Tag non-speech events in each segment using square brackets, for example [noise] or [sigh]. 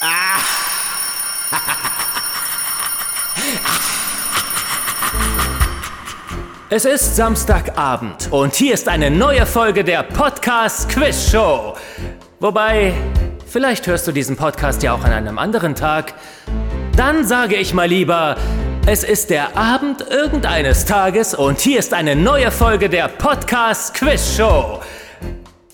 [laughs] Es ist Samstagabend und hier ist eine neue Folge der Podcast Quiz Show. Wobei, vielleicht hörst du diesen Podcast ja auch an einem anderen Tag. Dann sage ich mal lieber, es ist der Abend irgendeines Tages und hier ist eine neue Folge der Podcast Quiz Show.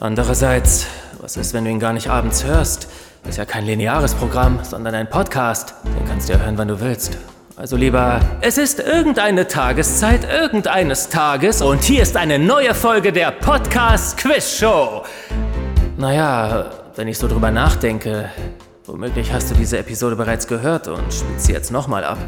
Andererseits, was ist, wenn du ihn gar nicht abends hörst? Ist ja kein lineares Programm, sondern ein Podcast. Den kannst du ja hören, wann du willst. Also lieber, es ist irgendeine Tageszeit irgendeines Tages und hier ist eine neue Folge der Podcast Quiz Show. Naja, wenn ich so drüber nachdenke, womöglich hast du diese Episode bereits gehört und spielst sie jetzt nochmal ab.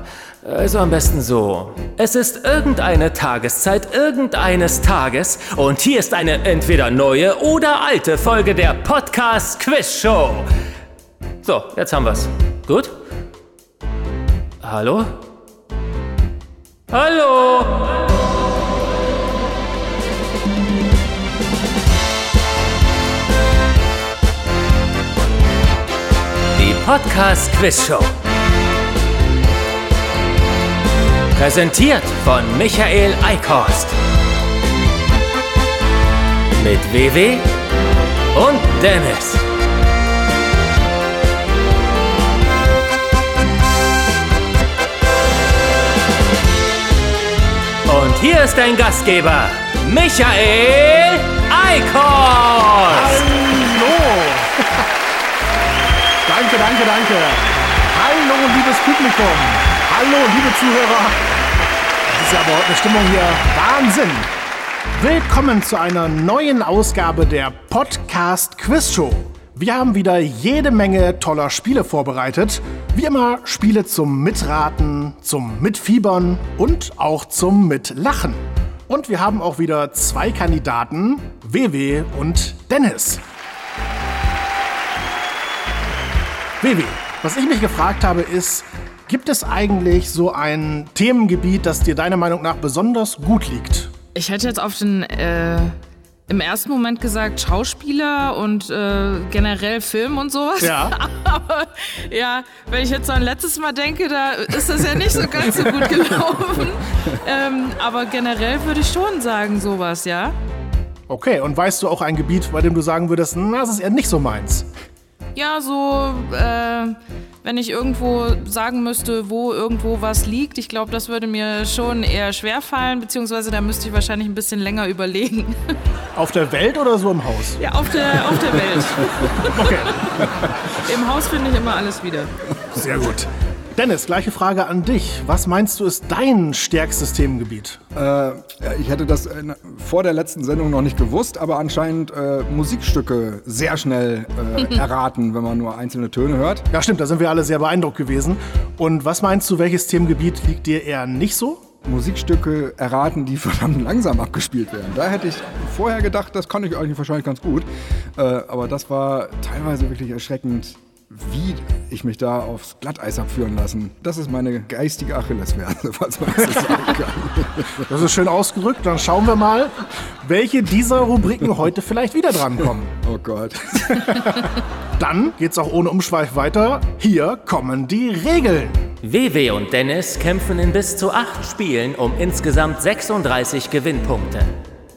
Also am besten so. Es ist irgendeine Tageszeit irgendeines Tages und hier ist eine entweder neue oder alte Folge der Podcast Quiz Show. So, jetzt haben wir's. Gut? Hallo? Hallo? Die Podcast Quiz Show. Präsentiert von Michael Eickhorst. Mit WW und Dennis. Hier ist dein Gastgeber, Michael Eickhorst. Hallo! [laughs] danke, danke, danke. Hallo, liebes Publikum. Hallo, liebe Zuhörer. Das ist ja aber heute eine Stimmung hier. Wahnsinn. Willkommen zu einer neuen Ausgabe der Podcast Quiz Show. Wir haben wieder jede Menge toller Spiele vorbereitet. Wie immer Spiele zum Mitraten, zum Mitfiebern und auch zum Mitlachen. Und wir haben auch wieder zwei Kandidaten, WW und Dennis. WW, was ich mich gefragt habe ist, gibt es eigentlich so ein Themengebiet, das dir deiner Meinung nach besonders gut liegt? Ich hätte jetzt auf den äh, im ersten Moment gesagt Schauspieler und äh, generell Film und sowas. Ja. [laughs] Aber ja, wenn ich jetzt so an letztes Mal denke, da ist das ja nicht so ganz so gut gelaufen. [laughs] ähm, aber generell würde ich schon sagen sowas, ja. Okay, und weißt du auch ein Gebiet, bei dem du sagen würdest, na, das ist eher nicht so meins? Ja, so, äh, wenn ich irgendwo sagen müsste, wo irgendwo was liegt, ich glaube, das würde mir schon eher schwer fallen, beziehungsweise da müsste ich wahrscheinlich ein bisschen länger überlegen. [laughs] Auf der Welt oder so im Haus? Ja, auf der, auf der Welt. [laughs] Okay, Im Haus finde ich immer alles wieder. sehr gut. Dennis, gleiche Frage an dich. Was meinst du ist dein stärkstes Themengebiet? Äh, ich hätte das äh, vor der letzten Sendung noch nicht gewusst, aber anscheinend äh, Musikstücke sehr schnell äh, [laughs] erraten, wenn man nur einzelne Töne hört. Ja, stimmt, da sind wir alle sehr beeindruckt gewesen. Und was meinst du, welches Themengebiet liegt dir eher nicht so? Musikstücke erraten, die [laughs] verdammt langsam abgespielt werden. Da hätte ich vorher gedacht, das kann ich eigentlich wahrscheinlich ganz gut. Äh, aber das war teilweise wirklich erschreckend, wie ich mich da aufs Glatteis habe führen lassen. Das ist meine geistige Achillesferse, [laughs] falls man das so sagen kann. Das ist schön ausgedrückt. Dann schauen wir mal, welche dieser Rubriken heute vielleicht wieder drankommen. Oh Gott. Dann geht's auch ohne Umschweif weiter. Hier kommen die Regeln. WW und Dennis kämpfen in bis zu acht Spielen um insgesamt 36 Gewinnpunkte.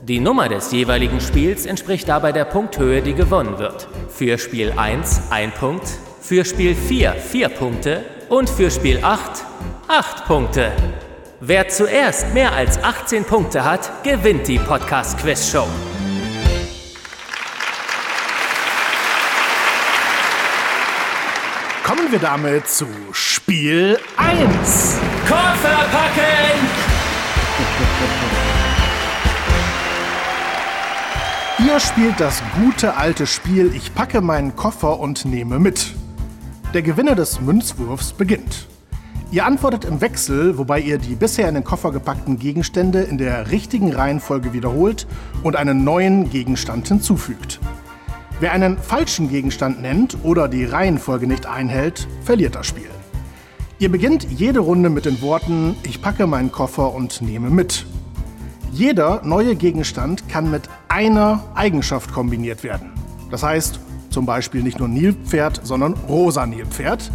Die Nummer des jeweiligen Spiels entspricht dabei der Punkthöhe, die gewonnen wird. Für Spiel 1 ein Punkt, für Spiel 4 vier Punkte und für Spiel 8 acht Punkte. Wer zuerst mehr als 18 Punkte hat, gewinnt die Podcast Quiz Show. Kommen wir damit zu Spiel 1. Koffer packen! Ihr spielt das gute alte Spiel Ich packe meinen Koffer und nehme mit. Der Gewinner des Münzwurfs beginnt. Ihr antwortet im Wechsel, wobei ihr die bisher in den Koffer gepackten Gegenstände in der richtigen Reihenfolge wiederholt und einen neuen Gegenstand hinzufügt. Wer einen falschen Gegenstand nennt oder die Reihenfolge nicht einhält, verliert das Spiel. Ihr beginnt jede Runde mit den Worten Ich packe meinen Koffer und nehme mit. Jeder neue Gegenstand kann mit einer Eigenschaft kombiniert werden. Das heißt, Zum Beispiel nicht nur Nilpferd, sondern rosa Nilpferd.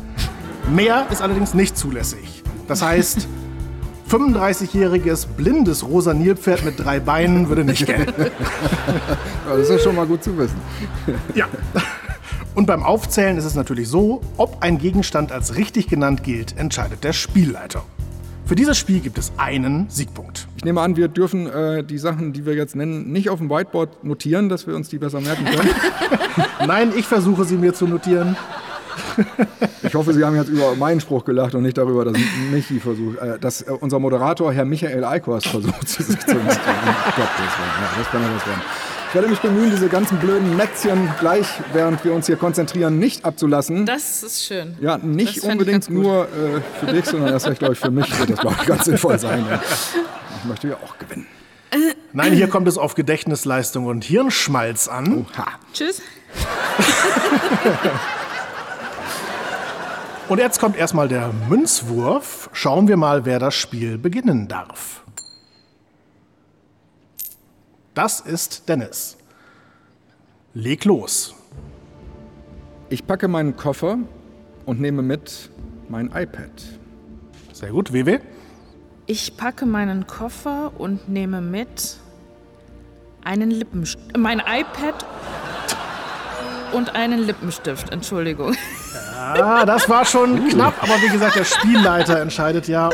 Mehr ist allerdings nicht zulässig. Das heißt, [laughs] 35-jähriges blindes rosa Nilpferd mit drei Beinen würde nicht [laughs] gelten. Das ist schon mal gut zu wissen. Ja. Und beim Aufzählen ist es natürlich so, ob ein Gegenstand als richtig genannt gilt, entscheidet der Spielleiter. Für dieses Spiel gibt es einen Siegpunkt. Ich nehme an, wir dürfen äh, die Sachen, die wir jetzt nennen, nicht auf dem Whiteboard notieren, dass wir uns die besser merken können. [laughs] Nein, ich versuche sie mir zu notieren. [laughs] Ich hoffe, Sie haben jetzt über meinen Spruch gelacht und nicht darüber, dass Michi versucht, äh, dass äh, unser Moderator, Herr Michael Eikors, versucht, sich zu notieren. [laughs] Gott, das war, ja, das kann ja was werden. Ich werde mich bemühen, diese ganzen blöden Mätzchen gleich, während wir uns hier konzentrieren, nicht abzulassen. Das ist schön. Ja, nicht unbedingt nur äh, für dich, sondern erst recht, glaube ich, für mich wird das, glaube ich, ganz sinnvoll sein. Ja. Ich möchte ja auch gewinnen. Nein, hier kommt es auf Gedächtnisleistung und Hirnschmalz an. Ha. Tschüss. Und jetzt kommt erstmal der Münzwurf. Schauen wir mal, wer das Spiel beginnen darf. Das ist Dennis. Leg los. Ich packe meinen Koffer und nehme mit mein iPad. Sehr gut, WW. Ich packe meinen Koffer und nehme mit einen Lippenstift. Mein iPad und einen Lippenstift. Entschuldigung. Ah, das war schon knapp, aber wie gesagt, der Spielleiter entscheidet ja.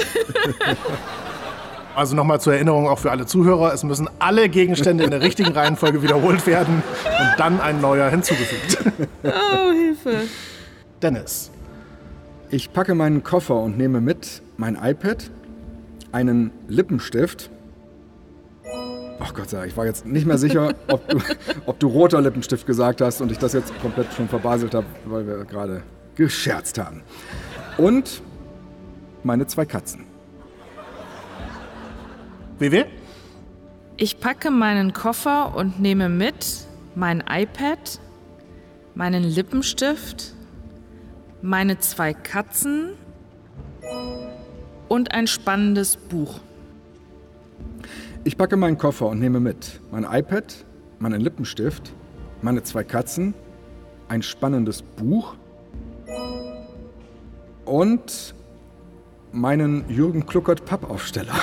Also nochmal zur Erinnerung auch für alle Zuhörer, es müssen alle Gegenstände in der richtigen Reihenfolge wiederholt werden und dann ein neuer hinzugefügt. Oh, Hilfe. Dennis. Ich packe meinen Koffer und nehme mit mein iPad, einen Lippenstift. Ach Gott sei Dank, ich war jetzt nicht mehr sicher, [laughs] ob du, ob du roter Lippenstift gesagt hast und ich das jetzt komplett schon verbaselt habe, weil wir gerade gescherzt haben. Und meine zwei Katzen. WW. Ich packe meinen Koffer und nehme mit mein iPad, meinen Lippenstift, meine zwei Katzen und ein spannendes Buch. Ich packe meinen Koffer und nehme mit mein iPad, meinen Lippenstift, meine zwei Katzen, ein spannendes Buch und meinen Jürgen Kluckert Pappaufsteller. [laughs]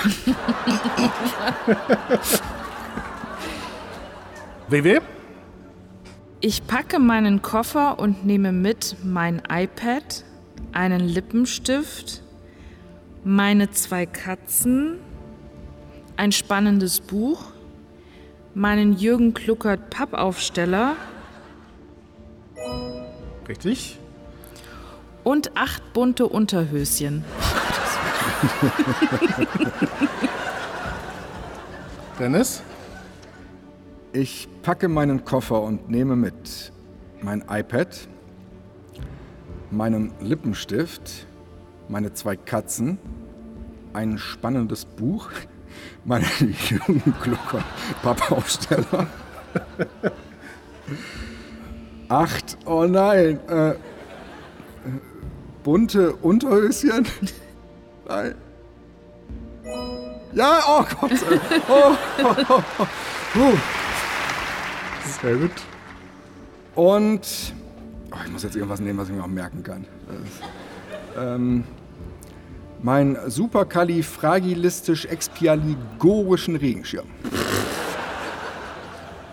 WW. Ich packe meinen Koffer und nehme mit mein iPad, einen Lippenstift, meine zwei Katzen, ein spannendes Buch, meinen Jürgen Kluckert Pappaufsteller Richtig. und acht bunte Unterhöschen. [laughs] Dennis. Ich packe meinen Koffer und nehme mit mein iPad, meinen Lippenstift, meine zwei Katzen, ein spannendes Buch, [laughs] meinen jungen Glucker Pappaufsteller. [laughs] Acht, oh nein, äh, bunte Unterhöschen. [laughs] Nein. Ja, oh Gott. Oh, oh, oh, oh. Puh. Sehr gut. Und oh, ich muss jetzt irgendwas nehmen, was ich mir auch merken kann. Das, ähm, mein superkalifragilistisch-expialigorischen Regenschirm.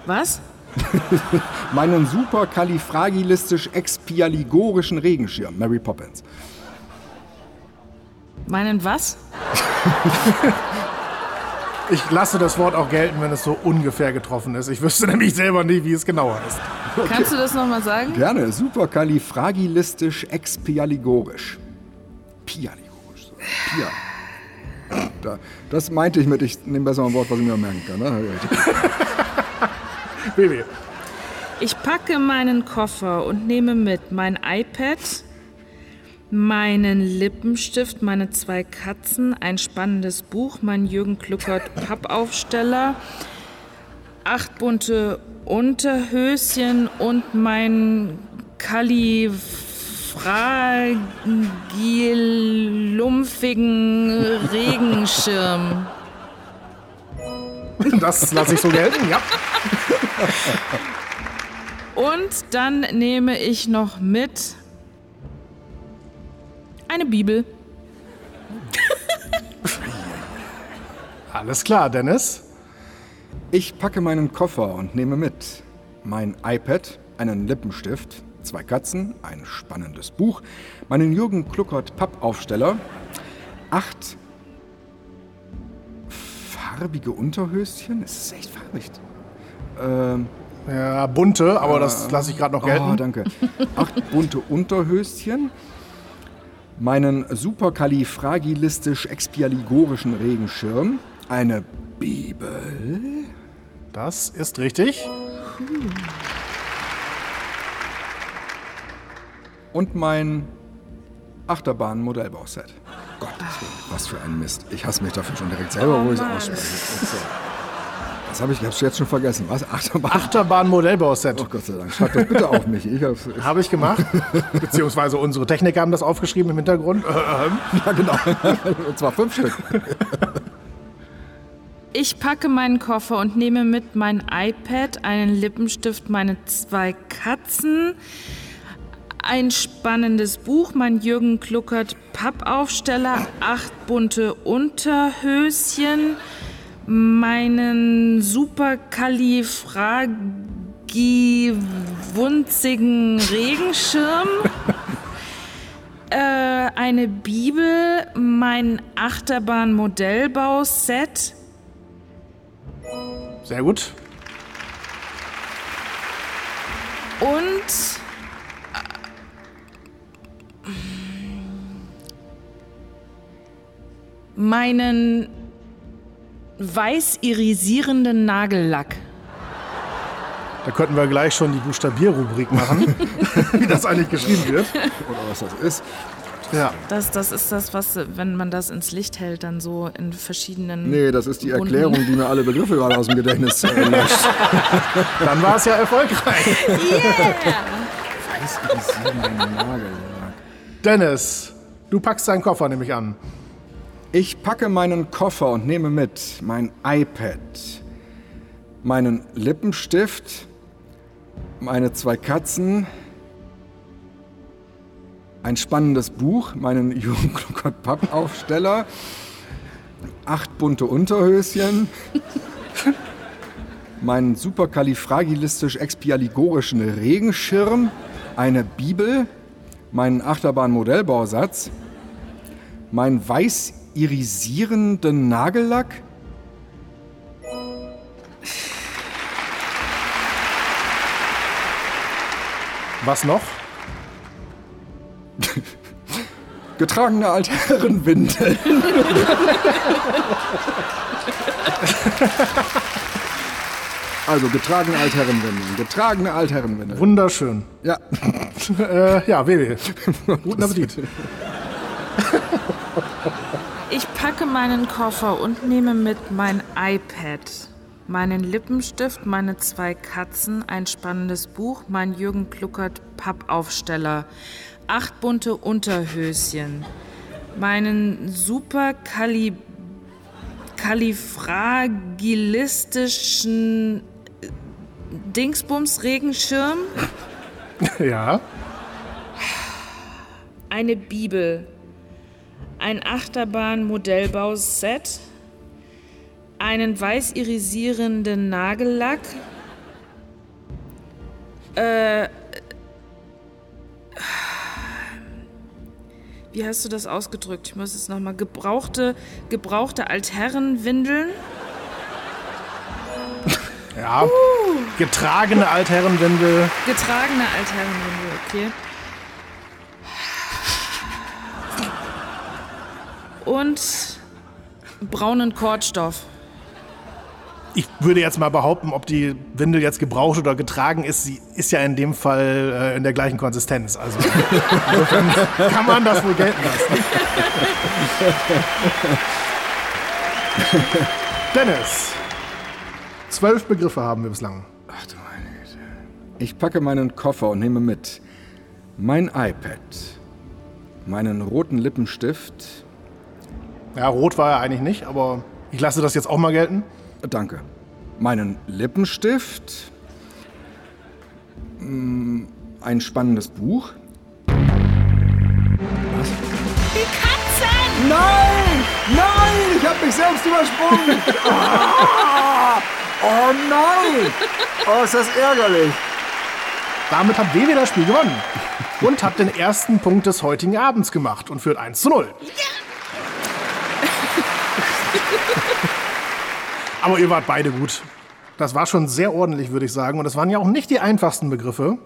Was? [laughs] Meinen superkalifragilistisch-expialigorischen Regenschirm. Mary Poppins. Meinen was? [laughs] Ich lasse das Wort auch gelten, wenn es so ungefähr getroffen ist. Ich wüsste nämlich selber nie, wie es genau heißt. Kannst du das nochmal sagen? Gerne. Superkalifragilistisch-expialigorisch. Pialigorisch. Pia. Da, das meinte ich mit, ich nehme besser ein Wort, was ich mir merken kann. Ne? WW. [laughs] Ich packe meinen Koffer und nehme mit mein iPad, meinen Lippenstift, meine zwei Katzen, ein spannendes Buch, mein Jürgen Kluckert [laughs] Pappaufsteller, acht bunte Unterhöschen und mein kalifragilumpfigen Regenschirm. Das lasse ich so gelten, ja. Und dann nehme ich noch mit eine Bibel. Alles klar, Dennis. Ich packe meinen Koffer und nehme mit mein iPad, einen Lippenstift, zwei Katzen, ein spannendes Buch, meinen Jürgen Kluckert Pappaufsteller, acht farbige Unterhöschen. Es ist echt farbig. Ähm, Ja, bunte, aber das lasse ich gerade noch gelten. Oh, danke. Acht bunte Unterhöschen, meinen superkalifragilistisch-expialigorischen Regenschirm, eine Bibel, Das ist richtig. Und mein Achterbahn-Modellbauset. Gott, was für ein Mist. Ich hasse mich dafür schon direkt selber, wo ich es ausspreche. Was habe ich? Ich habe es jetzt schon vergessen. Was? Achterbahn? Achterbahn-Modellbauset. Oh Gott sei Dank. Schreibt das bitte auf mich. Ich Habe ich gemacht. [laughs] Beziehungsweise unsere Techniker haben das aufgeschrieben im Hintergrund. ja, genau. Und zwar fünf Stück. Ich packe meinen Koffer und nehme mit mein iPad, einen Lippenstift, meine zwei Katzen, ein spannendes Buch, mein Jürgen Kluckert Pappaufsteller, acht bunte Unterhöschen, meinen superkalifragivunzigen Regenschirm, [laughs] äh, eine Bibel, mein Achterbahn-Modellbauset, Sehr gut. Und meinen weiß irisierenden Nagellack. Da könnten wir gleich schon die Buchstabierrubrik machen, [laughs] wie das eigentlich geschrieben wird. Oder was das ist. Ja. Das, das ist das, was, wenn man das ins Licht hält, dann so in verschiedenen. Nee, das ist die Erklärung, die mir alle Begriffe gerade aus dem Gedächtnis [laughs] löscht. Dann war es ja erfolgreich. Weiß irisierender Nagellack. Dennis, du packst deinen Koffer nämlich an. Ich packe meinen Koffer und nehme mit mein iPad, meinen Lippenstift, meine zwei Katzen, ein spannendes Buch, meinen [laughs] Jürgen Kluckert Pappaufsteller, acht bunte Unterhöschen, meinen superkalifragilistisch-expialigorischen Regenschirm, eine Bibel, meinen Achterbahn-Modellbausatz, mein weiß irisierenden Nagellack, Was noch? [laughs] getragene Altherrenwindel. [laughs] also getragene Altherrenwindeln, getragene Altherrenwindeln. Wunderschön. Ja, [laughs] Äh, ja, Wewe. Guten Appetit. Ich packe meinen Koffer und nehme mit mein iPad, meinen Lippenstift, meine zwei Katzen, ein spannendes Buch, mein Jürgen Kluckert Pappaufsteller, acht bunte Unterhöschen, meinen super Kali kalifragilistischen Dingsbums-Regenschirm, [laughs] Ja. eine Bibel, ein Achterbahn-Modellbauset, einen weiß irisierenden Nagellack, äh, wie hast du das ausgedrückt? Ich muss es nochmal. Gebrauchte, gebrauchte Altherrenwindeln, Ja. Getragene Altherrenwindel. getragene Altherrenwindel, okay. Und braunen Kordstoff. Ich würde jetzt mal behaupten, ob die Windel jetzt gebraucht oder getragen ist, sie ist ja in dem Fall äh, in der gleichen Konsistenz. Also [laughs] kann man das wohl gelten lassen. Dennis, zwölf Begriffe haben wir bislang. Ach du meine Güte. Ich packe meinen Koffer und nehme mit mein iPad, meinen roten Lippenstift, Ja, rot war er eigentlich nicht, aber ich lasse das jetzt auch mal gelten. Danke. Meinen Lippenstift, Ein spannendes Buch. Die Katzen! Nein! Nein! Ich habe mich selbst übersprungen! [laughs] Ah! Oh nein! Oh, ist das ärgerlich. Damit hat WW das Spiel gewonnen. Und hat den ersten Punkt des heutigen Abends gemacht und führt 1 zu 0. [laughs] Aber ihr wart beide gut. Das war schon sehr ordentlich, würde ich sagen. Und es waren ja auch nicht die einfachsten Begriffe.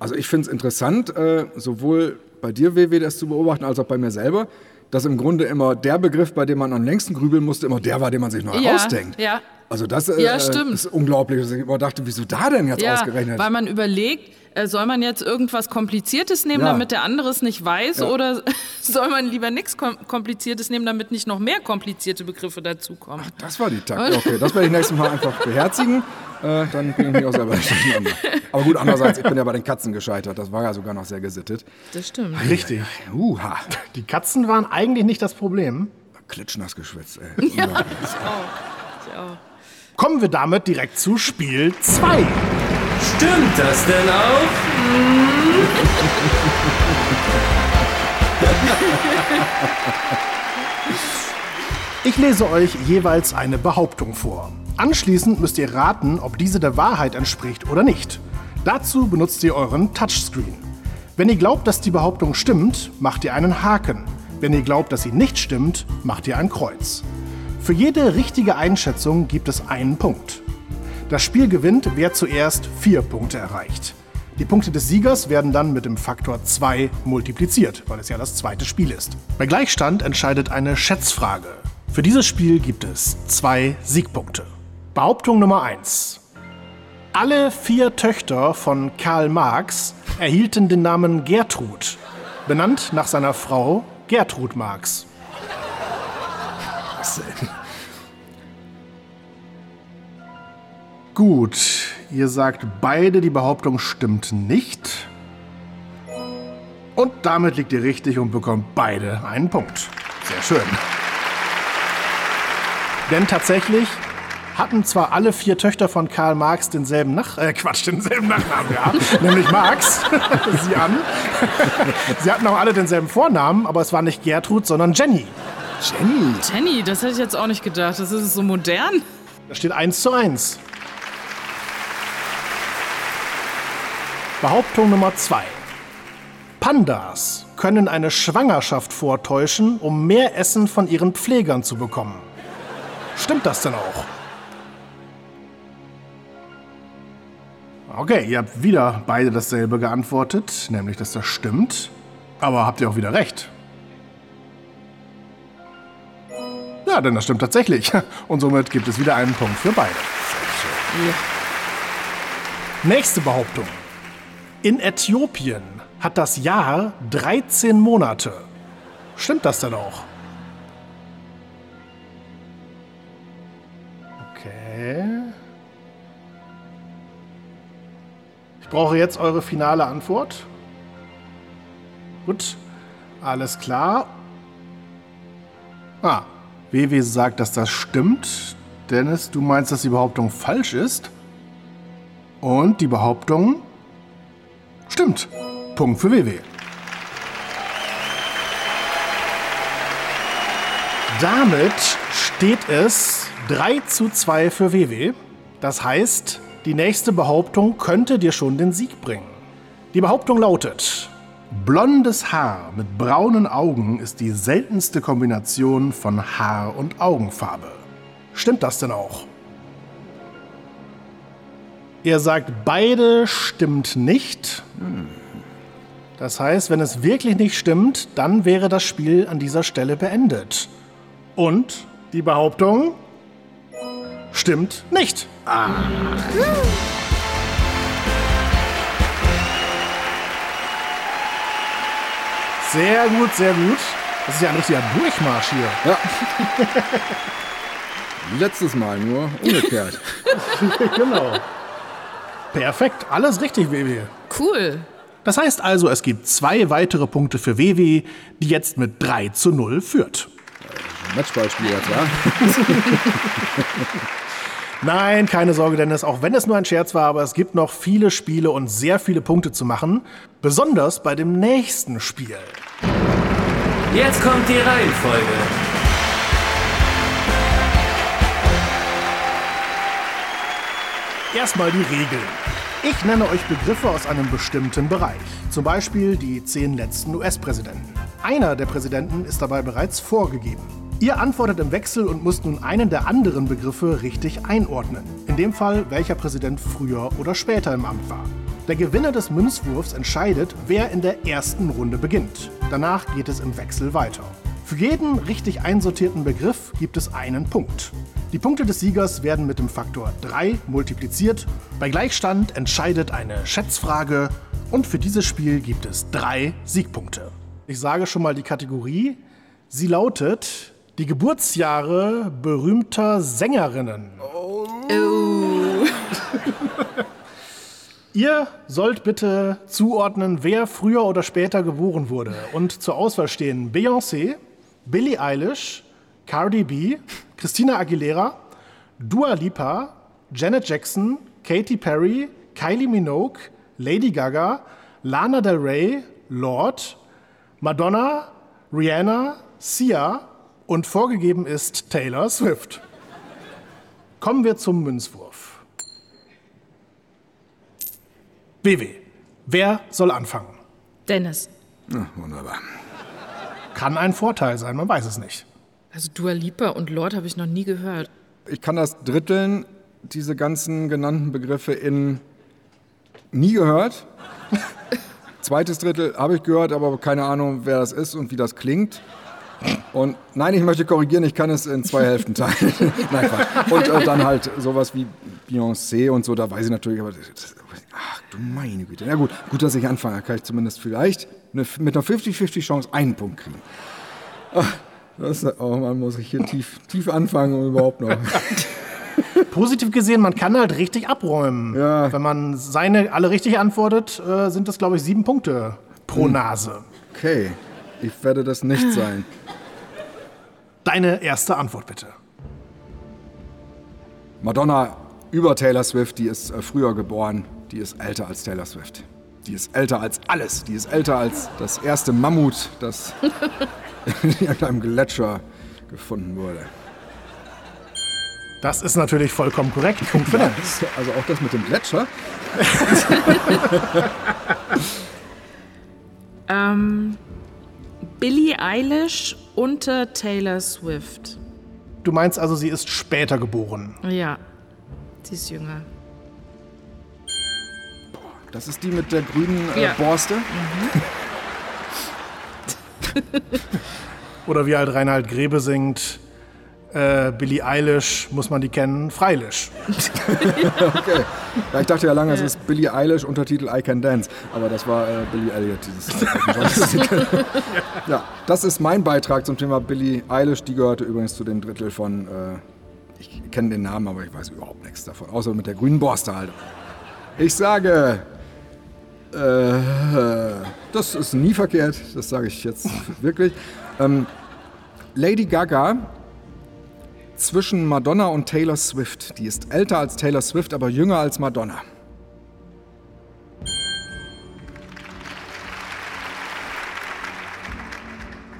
Also ich finde es interessant, äh, sowohl bei dir, WW, das zu beobachten, als auch bei mir selber, dass im Grunde immer der Begriff, bei dem man am längsten grübeln musste, immer der war, den man sich noch Ja, ausdenkt. ja. Also das äh, Ja, stimmt. ist unglaublich. Ich dachte, wieso da denn jetzt Ja, ausgerechnet? weil man überlegt, äh, soll man jetzt irgendwas Kompliziertes nehmen, Ja. damit der andere es nicht weiß, Ja. oder [laughs] soll man lieber nichts Kom Kompliziertes nehmen, damit nicht noch mehr komplizierte Begriffe dazukommen? Das war die Taktik. Okay, das werde ich nächstes Mal einfach beherzigen. Äh, dann bin ich mich auch selber nicht durcheinander. Aber gut, andererseits, ich bin ja bei den Katzen gescheitert. Das war ja sogar noch sehr gesittet. Das stimmt. Richtig. Uha, Die Katzen waren eigentlich nicht das Problem. klitschnass geschwitzt, ey. Ja, ich auch. Ich auch. Kommen wir damit direkt zu Spiel 2. Stimmt das denn auch? [laughs] Ich lese euch jeweils eine Behauptung vor. Anschließend müsst ihr raten, ob diese der Wahrheit entspricht oder nicht. Dazu benutzt ihr euren Touchscreen. Wenn ihr glaubt, dass die Behauptung stimmt, macht ihr einen Haken. Wenn ihr glaubt, dass sie nicht stimmt, macht ihr ein Kreuz. Für jede richtige Einschätzung gibt es einen Punkt. Das Spiel gewinnt, wer zuerst vier Punkte erreicht. Die Punkte des Siegers werden dann mit dem Faktor 2 multipliziert, weil es ja das zweite Spiel ist. Bei Gleichstand entscheidet eine Schätzfrage. Für dieses Spiel gibt es zwei Siegpunkte. Behauptung Nummer 1. Alle vier Töchter von Karl Marx erhielten den Namen Gertrud, benannt nach seiner Frau Gertrud Marx. Gut, ihr sagt beide, die Behauptung stimmt nicht. Und damit liegt ihr richtig und bekommt beide einen Punkt. Sehr schön. Denn tatsächlich hatten zwar alle vier Töchter von Karl Marx denselben Nach äh, Quatsch, denselben Nachnamen gehabt, [laughs] nämlich Marx, [laughs] sie an. sie hatten auch alle denselben Vornamen, aber es war nicht Gertrud, sondern Jenny. Jenny. Jenny, das hätte ich jetzt auch nicht gedacht. Das ist so modern. Da steht 1 zu 1. Behauptung Nummer 2. Pandas können eine Schwangerschaft vortäuschen, um mehr Essen von ihren Pflegern zu bekommen. Stimmt das denn auch? Okay, ihr habt wieder beide dasselbe geantwortet, nämlich dass das stimmt. Aber habt ihr auch wieder recht. Ja, denn das stimmt tatsächlich. [laughs] Und somit gibt es wieder einen Punkt für beide. Nächste Behauptung. In Äthiopien hat das Jahr 13 Monate. Stimmt das denn auch? Okay. Ich brauche jetzt eure finale Antwort. Gut, alles klar. Ah, WW sagt, dass das stimmt. Dennis, du meinst, dass die Behauptung falsch ist. Und die Behauptung stimmt. Punkt für WW. Damit steht es 3 zu 2 für WW. Das heißt, die nächste Behauptung könnte dir schon den Sieg bringen. Die Behauptung lautet, blondes Haar mit braunen Augen ist die seltenste Kombination von Haar- und Augenfarbe. Stimmt das denn auch? Ihr sagt, beide stimmt nicht. Das heißt, wenn es wirklich nicht stimmt, dann wäre das Spiel an dieser Stelle beendet. Und die Behauptung stimmt nicht. Sehr gut, sehr gut. Das ist ja ein richtiger Durchmarsch hier. Ja. Letztes Mal nur umgekehrt. [laughs] genau. Perfekt, alles richtig, WW. Cool. Das heißt also, es gibt zwei weitere Punkte für WW, die jetzt mit 3 zu 0 führt. Matchballspiel jetzt, ja? [laughs] Nein, keine Sorge, Dennis, auch wenn es nur ein Scherz war, aber es gibt noch viele Spiele und sehr viele Punkte zu machen. Besonders bei dem nächsten Spiel. Jetzt kommt die Reihenfolge. Erstmal die Regeln. Ich nenne euch Begriffe aus einem bestimmten Bereich. Zum Beispiel die zehn letzten US-Präsidenten. Einer der Präsidenten ist dabei bereits vorgegeben. Ihr antwortet im Wechsel und müsst nun einen der anderen Begriffe richtig einordnen. In dem Fall, welcher Präsident früher oder später im Amt war. Der Gewinner des Münzwurfs entscheidet, wer in der ersten Runde beginnt. Danach geht es im Wechsel weiter. Für jeden richtig einsortierten Begriff gibt es einen Punkt. Die Punkte des Siegers werden mit dem Faktor 3 multipliziert. Bei Gleichstand entscheidet eine Schätzfrage und für dieses Spiel gibt es drei Siegpunkte. Ich sage schon mal die Kategorie. Sie lautet die Geburtsjahre berühmter Sängerinnen. Oh. [laughs] Ihr sollt bitte zuordnen, wer früher oder später geboren wurde. Und zur Auswahl stehen Beyoncé, Billie Eilish, Cardi B, Christina Aguilera, Dua Lipa, Janet Jackson, Katy Perry, Kylie Minogue, Lady Gaga, Lana Del Rey, Lord, Madonna, Rihanna, Sia und vorgegeben ist Taylor Swift. Kommen wir zum Münzwurf. WW, wer soll anfangen? Dennis. Ja, wunderbar. Kann ein Vorteil sein, man weiß es nicht. Also Dua Lipa und Lord habe ich noch nie gehört. Ich kann das dritteln, diese ganzen genannten Begriffe in nie gehört. [laughs] Zweites Drittel habe ich gehört, aber keine Ahnung, wer das ist und wie das klingt. Und nein, ich möchte korrigieren, ich kann es in zwei Hälften teilen. [laughs] nein. Und äh, dann halt sowas wie Beyoncé und so, da weiß ich natürlich, aber ach du meine Güte. Na gut, gut, dass ich anfange, da kann ich zumindest vielleicht eine, mit einer 50-50 Chance einen Punkt kriegen. Ach, das, oh man muss ich hier tief, tief anfangen und überhaupt noch. [laughs] Positiv gesehen, man kann halt richtig abräumen. Ja. Wenn man seine alle richtig antwortet, äh, sind das, glaube ich, sieben Punkte pro Nase. Okay, ich werde das nicht [sighs] sein. Deine erste Antwort bitte. Madonna über Taylor Swift, die ist äh, früher geboren, die ist älter als Taylor Swift. Die ist älter als alles. Die ist älter als das erste Mammut, das [laughs] in einem Gletscher gefunden wurde. Das ist natürlich vollkommen korrekt. Punkt für Dennis. Also auch das mit dem Gletscher. [laughs] Ähm, Billie Eilish unter Taylor Swift. Du meinst also, sie ist später geboren. Ja, sie ist jünger. Das ist die mit der grünen äh, Ja. Borste. [laughs] Oder wie halt Reinhard Grebe singt, äh, Billie Eilish, muss man die kennen, freilich. [laughs] Okay. Ja, ich dachte ja lange, es ist Billie Eilish, Untertitel I Can Dance. Aber das war äh, Billie Elliot, dieses [laughs] Ja, das ist mein Beitrag zum Thema Billie Eilish. Die gehörte übrigens zu den Drittel von, äh, ich kenne den Namen, aber ich weiß überhaupt nichts davon. Außer mit der grünen Borste halt. Ich sage, äh, das ist nie verkehrt, das sage ich jetzt [laughs] wirklich. Ähm, Lady Gaga zwischen Madonna und Taylor Swift. Die ist älter als Taylor Swift, aber jünger als Madonna.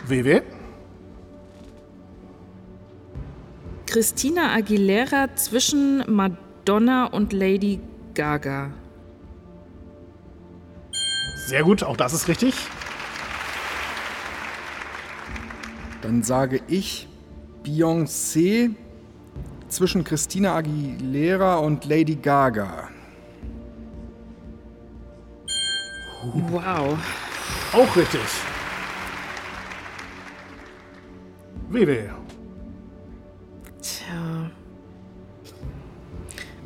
WW? Christina Aguilera zwischen Madonna und Lady Gaga. Sehr gut, auch das ist richtig. Dann sage ich Beyoncé zwischen Christina Aguilera und Lady Gaga. Wow. Auch richtig. WW. Tja.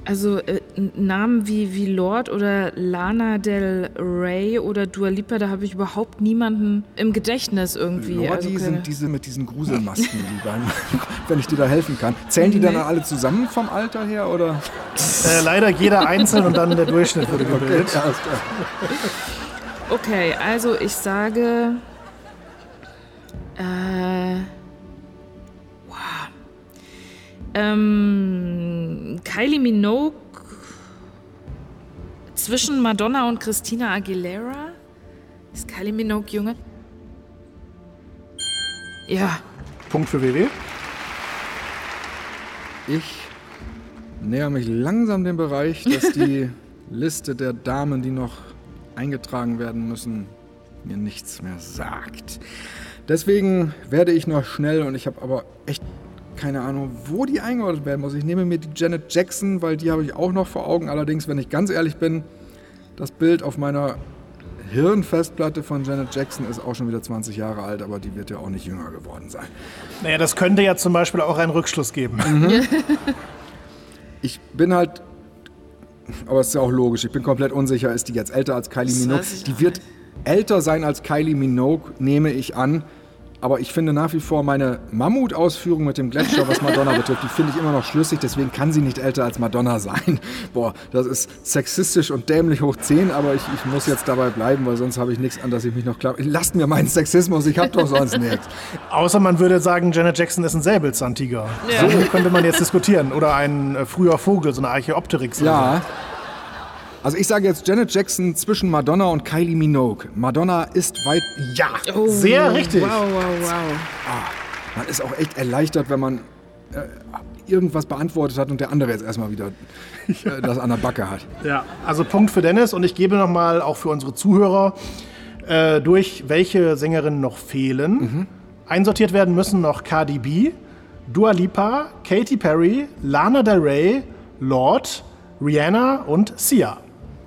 Also äh, Namen wie, wie Lord oder Lana Del Rey oder Dua Lipa, da habe ich überhaupt niemanden im Gedächtnis irgendwie. Lordi also sind diese mit diesen Gruselmasken, die beim, [laughs] wenn ich dir da helfen kann. Zählen die dann Nee. alle zusammen vom Alter her oder? Äh, leider jeder einzeln und dann der Durchschnitt wurde gebildet. Okay, also ich sage. Äh. Wow. Ähm, Kylie Minogue zwischen Madonna und Christina Aguilera? Ist Kylie Minogue jünger? Ja. Punkt für WW. Ich näher mich langsam dem Bereich, dass die [laughs] Liste der Damen, die noch eingetragen werden müssen, mir nichts mehr sagt. Deswegen werde ich noch schnell, und ich habe aber echt keine Ahnung, wo die eingeordnet werden muss. Ich nehme mir die Janet Jackson, weil die habe ich auch noch vor Augen. Allerdings, wenn ich ganz ehrlich bin, das Bild auf meiner Hirnfestplatte von Janet Jackson ist auch schon wieder 20 Jahre alt, aber die wird ja auch nicht jünger geworden sein. Naja, das könnte ja zum Beispiel auch einen Rückschluss geben. [laughs] Ich bin halt, aber es ist ja auch logisch, ich bin komplett unsicher, ist die jetzt älter als Kylie Minogue? Die wird älter sein als Kylie Minogue, nehme ich an. Aber ich finde nach wie vor meine Mammutausführung mit dem Gletscher, was Madonna [laughs] betrifft, die finde ich immer noch schlüssig. Deswegen kann sie nicht älter als Madonna sein. Boah, das ist sexistisch und dämlich hoch 10, aber ich, ich muss jetzt dabei bleiben, weil sonst habe ich nichts an, dass ich mich noch klar... Lasst mir meinen Sexismus, ich habe doch sonst nichts. [laughs] Außer man würde sagen, Janet Jackson ist ein Säbelzahntiger. So könnte man jetzt diskutieren. Oder ein äh, früher Vogel, so eine Archeopteryx. Ja. Also ich sage jetzt Janet Jackson zwischen Madonna und Kylie Minogue. Madonna ist weit... Ja! so. Sehr richtig. Wow, wow, wow. Man ist auch echt erleichtert, wenn man äh, irgendwas beantwortet hat und der andere jetzt erstmal wieder [laughs] äh, das an der Backe hat. Ja, also Punkt für Dennis und ich gebe nochmal auch für unsere Zuhörer äh, durch, welche Sängerinnen noch fehlen. Einsortiert werden müssen noch Cardi B, Dua Lipa, Katy Perry, Lana Del Rey, Lord, Rihanna und Sia.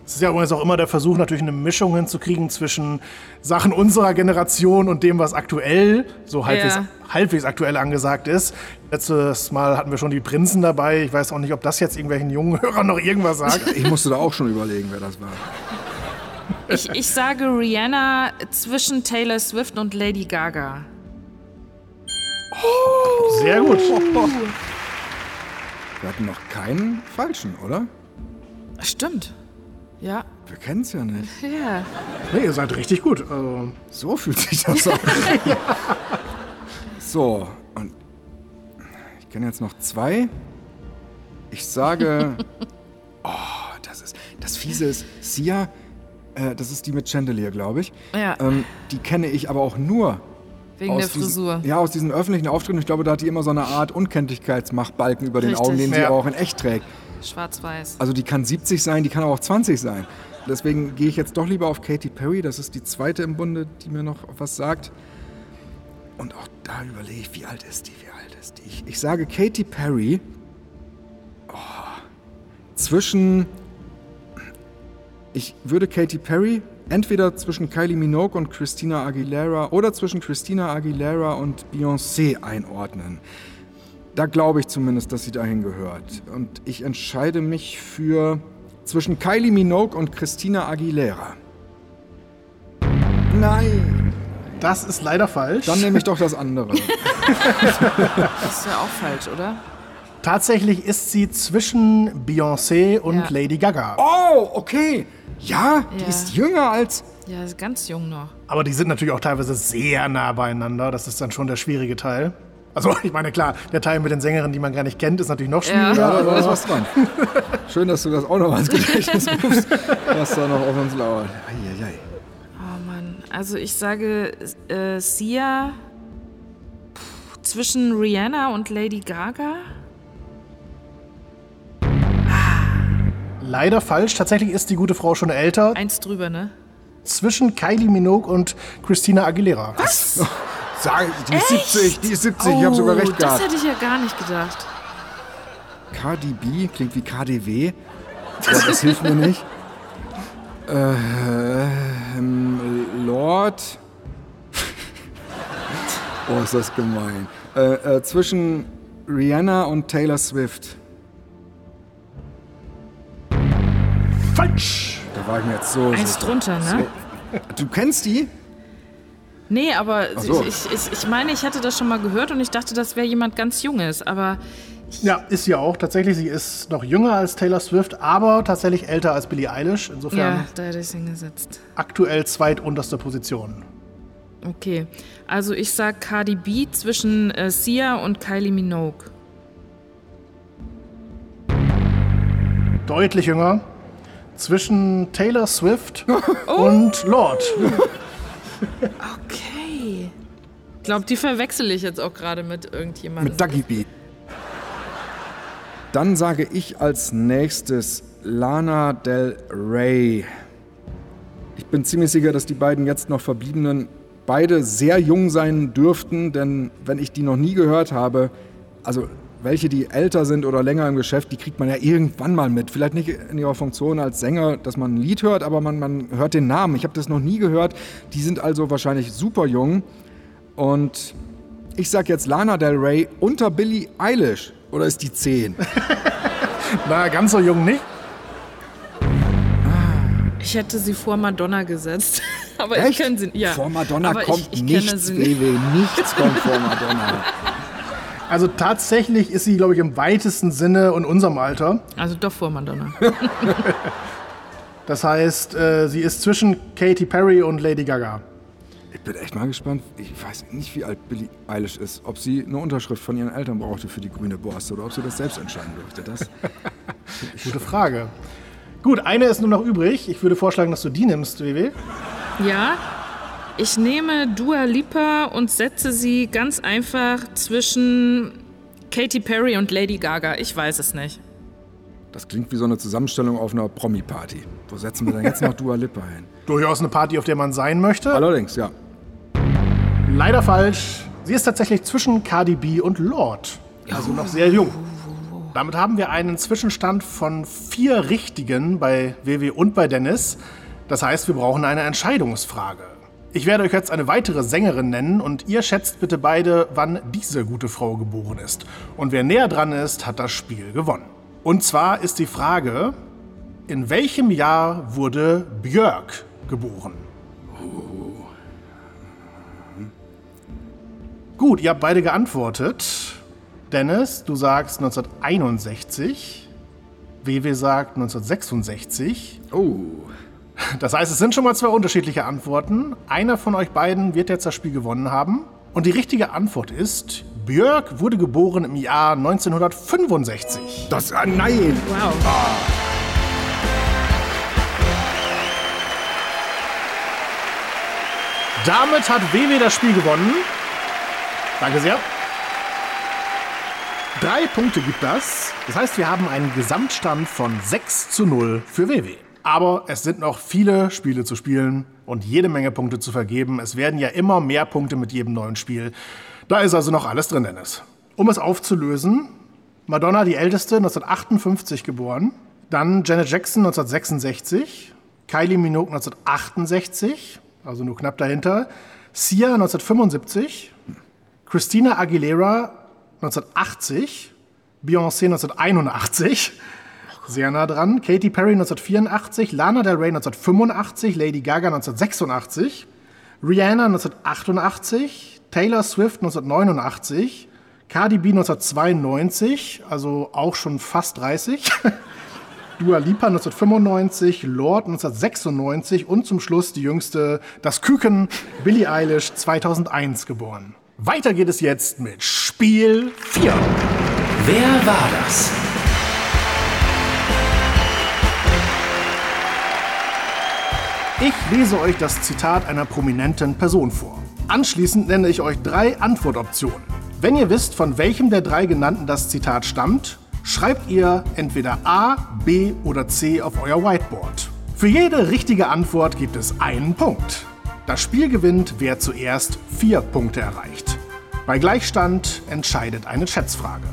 Es ist ja übrigens auch immer der Versuch, natürlich eine Mischung hinzukriegen zwischen Sachen unserer Generation und dem, was aktuell, so halbwegs, Ja. halbwegs aktuell angesagt ist. Letztes Mal hatten wir schon die Prinzen dabei. Ich weiß auch nicht, ob das jetzt irgendwelchen jungen Hörern noch irgendwas sagt. Ich musste da auch schon überlegen, wer das war. Ich, ich sage Rihanna zwischen Taylor Swift und Lady Gaga. Sehr gut. Wir hatten noch keinen falschen, oder? Stimmt. Ja. Wir kennen es ja nicht. [laughs] Ja. Nee, ihr seid richtig gut. Also, So fühlt sich das an. [laughs] So, und ich kenne jetzt noch zwei. Ich sage, [laughs] oh, das ist, das Fiese ist, Sia, äh, das ist die mit Chandelier, glaube ich. Ja. Ähm, die kenne ich aber auch nur Wegen aus der diesen- Frisur. Ja, aus diesen öffentlichen Auftritten. Ich glaube, da hat die immer so eine Art Unkenntlichkeitsmachtbalken über den Richtig. Augen, den sie Ja. aber auch in echt trägt. Schwarz-Weiß. Also die kann 70 sein, die kann aber auch 20 sein. Deswegen gehe ich jetzt doch lieber auf Katy Perry. Das ist die zweite im Bunde, die mir noch was sagt. Und auch da überlege ich, wie alt ist die, wie alt ist die? Ich, ich sage Katy Perry. Oh, zwischen... Ich würde Katy Perry entweder zwischen Kylie Minogue und Christina Aguilera oder zwischen Christina Aguilera und Beyoncé einordnen. Da glaube ich zumindest, dass sie dahin gehört. Und ich entscheide mich für zwischen Kylie Minogue und Christina Aguilera. Nein, das ist leider falsch. dann nehme ich doch das andere. [laughs] Das ist ja auch falsch, oder? Tatsächlich ist sie zwischen Beyoncé und Ja. Lady Gaga. Oh, okay. Ja, die Ja. ist jünger als. Ja, ist ganz jung noch. Aber die sind natürlich auch teilweise sehr nah beieinander. Das ist dann schon der schwierige Teil. Also, [laughs] ich meine, klar, der Teil mit den Sängerinnen, die man gar nicht kennt, ist natürlich noch schwieriger. Ja, da ist was dran. Schön, dass du das auch noch als Gedächtnis [laughs] rufst, was da noch auf uns lauert. Eieiei. Oh Mann. Also ich sage äh, Sia zwischen Rihanna und Lady Gaga. Leider falsch. Tatsächlich ist die gute Frau schon älter. Eins drüber, ne? Zwischen Kylie Minogue und Christina Aguilera. [laughs] Sag, die ist 70, die ist 70, ich habe sogar recht Oh, das gehabt. hätte ich ja gar nicht gedacht. KDB klingt wie KDW. Aber das hilft mir nicht. Ähm, Lord. [laughs] oh, ist das gemein. Äh, äh, zwischen Rihanna und Taylor Swift. Falsch! Da war ich mir jetzt so. Eins sicher. drunter, ne? Du kennst die? Nee, aber so. ich, ich, ich meine, ich hatte das schon mal gehört und ich dachte, das wäre jemand ganz Junges. Aber Ja, ist sie auch. Tatsächlich, sie ist noch jünger als Taylor Swift, aber tatsächlich älter als Billie Eilish. Insofern ja, da hätte ich es hingesetzt. aktuell zweitunterste Position. Okay, also ich sag Cardi B zwischen äh, Sia und Kylie Minogue. deutlich jünger. Zwischen Taylor Swift [laughs] und Lord. [laughs] Okay. Ich glaube, die verwechsel ich jetzt auch gerade mit irgendjemandem. Mit Dougie B. Dann sage ich als nächstes Lana Del Rey. Ich bin ziemlich sicher, dass die beiden jetzt noch verbliebenen beide sehr jung sein dürften, denn wenn ich die noch nie gehört habe, also welche, die älter sind oder länger im Geschäft, die kriegt man ja irgendwann mal mit. Vielleicht nicht in ihrer Funktion als Sänger, dass man ein Lied hört, aber man, man hört den Namen. Ich habe das noch nie gehört. Die sind also wahrscheinlich super jung. Und ich sag jetzt Lana Del Rey unter Billie Eilish. Oder ist die 10? [laughs] Na, ganz so jung nicht. Ich hätte sie vor Madonna gesetzt. [laughs] Aber Echt? ich kenne sie. Ja. Vor Madonna Aber kommt ich, ich nichts, nicht. WW. Nichts kommt vor Madonna. [laughs] Also tatsächlich ist sie, glaube ich, im weitesten Sinne in unserem Alter. Also doch vor Madonna. Das heißt, äh, sie ist zwischen Katy Perry und Lady Gaga. Ich bin echt mal gespannt. Ich weiß nicht, wie alt Billie Eilish ist. Ob sie eine Unterschrift von ihren Eltern brauchte für die grüne Borste oder ob sie das selbst entscheiden durfte. Das [laughs] Gute Frage. Gut, eine ist nur noch übrig. Ich würde vorschlagen, dass du die nimmst, WW. Ja, ich nehme Dua Lipa und setze sie ganz einfach zwischen Katy Perry und Lady Gaga. Ich weiß es nicht. Das klingt wie so eine Zusammenstellung auf einer Promi-Party. Wo setzen wir denn jetzt noch Dua Lipa hin? Durchaus eine Party, auf der man sein möchte. Allerdings, ja. Leider falsch. Sie ist tatsächlich zwischen Cardi B und Lord. Also noch sehr jung. Damit haben wir einen Zwischenstand von vier Richtigen bei WW und bei Dennis. Das heißt, wir brauchen eine Entscheidungsfrage. Ich werde euch jetzt eine weitere Sängerin nennen und ihr schätzt bitte beide, wann diese gute Frau geboren ist. Und wer näher dran ist, hat das Spiel gewonnen. Und zwar ist die Frage, in welchem Jahr wurde Björk geboren? Gut, ihr habt beide geantwortet. Dennis, du sagst 1961. WW sagt 1966. Oh, Das heißt, es sind schon mal zwei unterschiedliche Antworten. Einer von euch beiden wird jetzt das Spiel gewonnen haben. Und die richtige Antwort ist, Björk wurde geboren im Jahr 1965. das, ah, nein! Wow. Damit hat WW das Spiel gewonnen. Danke sehr. Drei Punkte gibt das. Das heißt, wir haben einen Gesamtstand von 6 zu 0 für WW. Aber es sind noch viele Spiele zu spielen und jede Menge Punkte zu vergeben. Es werden ja immer mehr Punkte mit jedem neuen Spiel. Da ist also noch alles drin, Dennis. Um es aufzulösen, Madonna, die älteste, 1958 geboren. Dann Janet Jackson 1966. Kylie Minogue 1968, also nur knapp dahinter. Sia 1975. Christina Aguilera 1980. Beyoncé 1981. Sehr nah dran. Katy Perry 1984. Lana Del Rey 1985. Lady Gaga 1986. Rihanna 1988. Taylor Swift 1989. Cardi B 1992, also auch schon fast 30. [laughs] Dua Lipa 1995, Lord 1996 und zum Schluss die jüngste, das Küken, Billie Eilish 2001 geboren. Weiter geht es jetzt mit Spiel 4. Wer war das? Ich lese euch das Zitat einer prominenten Person vor. Anschließend nenne ich euch drei Antwortoptionen. Wenn ihr wisst, von welchem der drei genannten das Zitat stammt, schreibt ihr entweder A, B oder C auf euer Whiteboard. Für jede richtige Antwort gibt es einen Punkt. Das Spiel gewinnt, wer zuerst vier Punkte erreicht. Bei Gleichstand entscheidet eine Schätzfrage.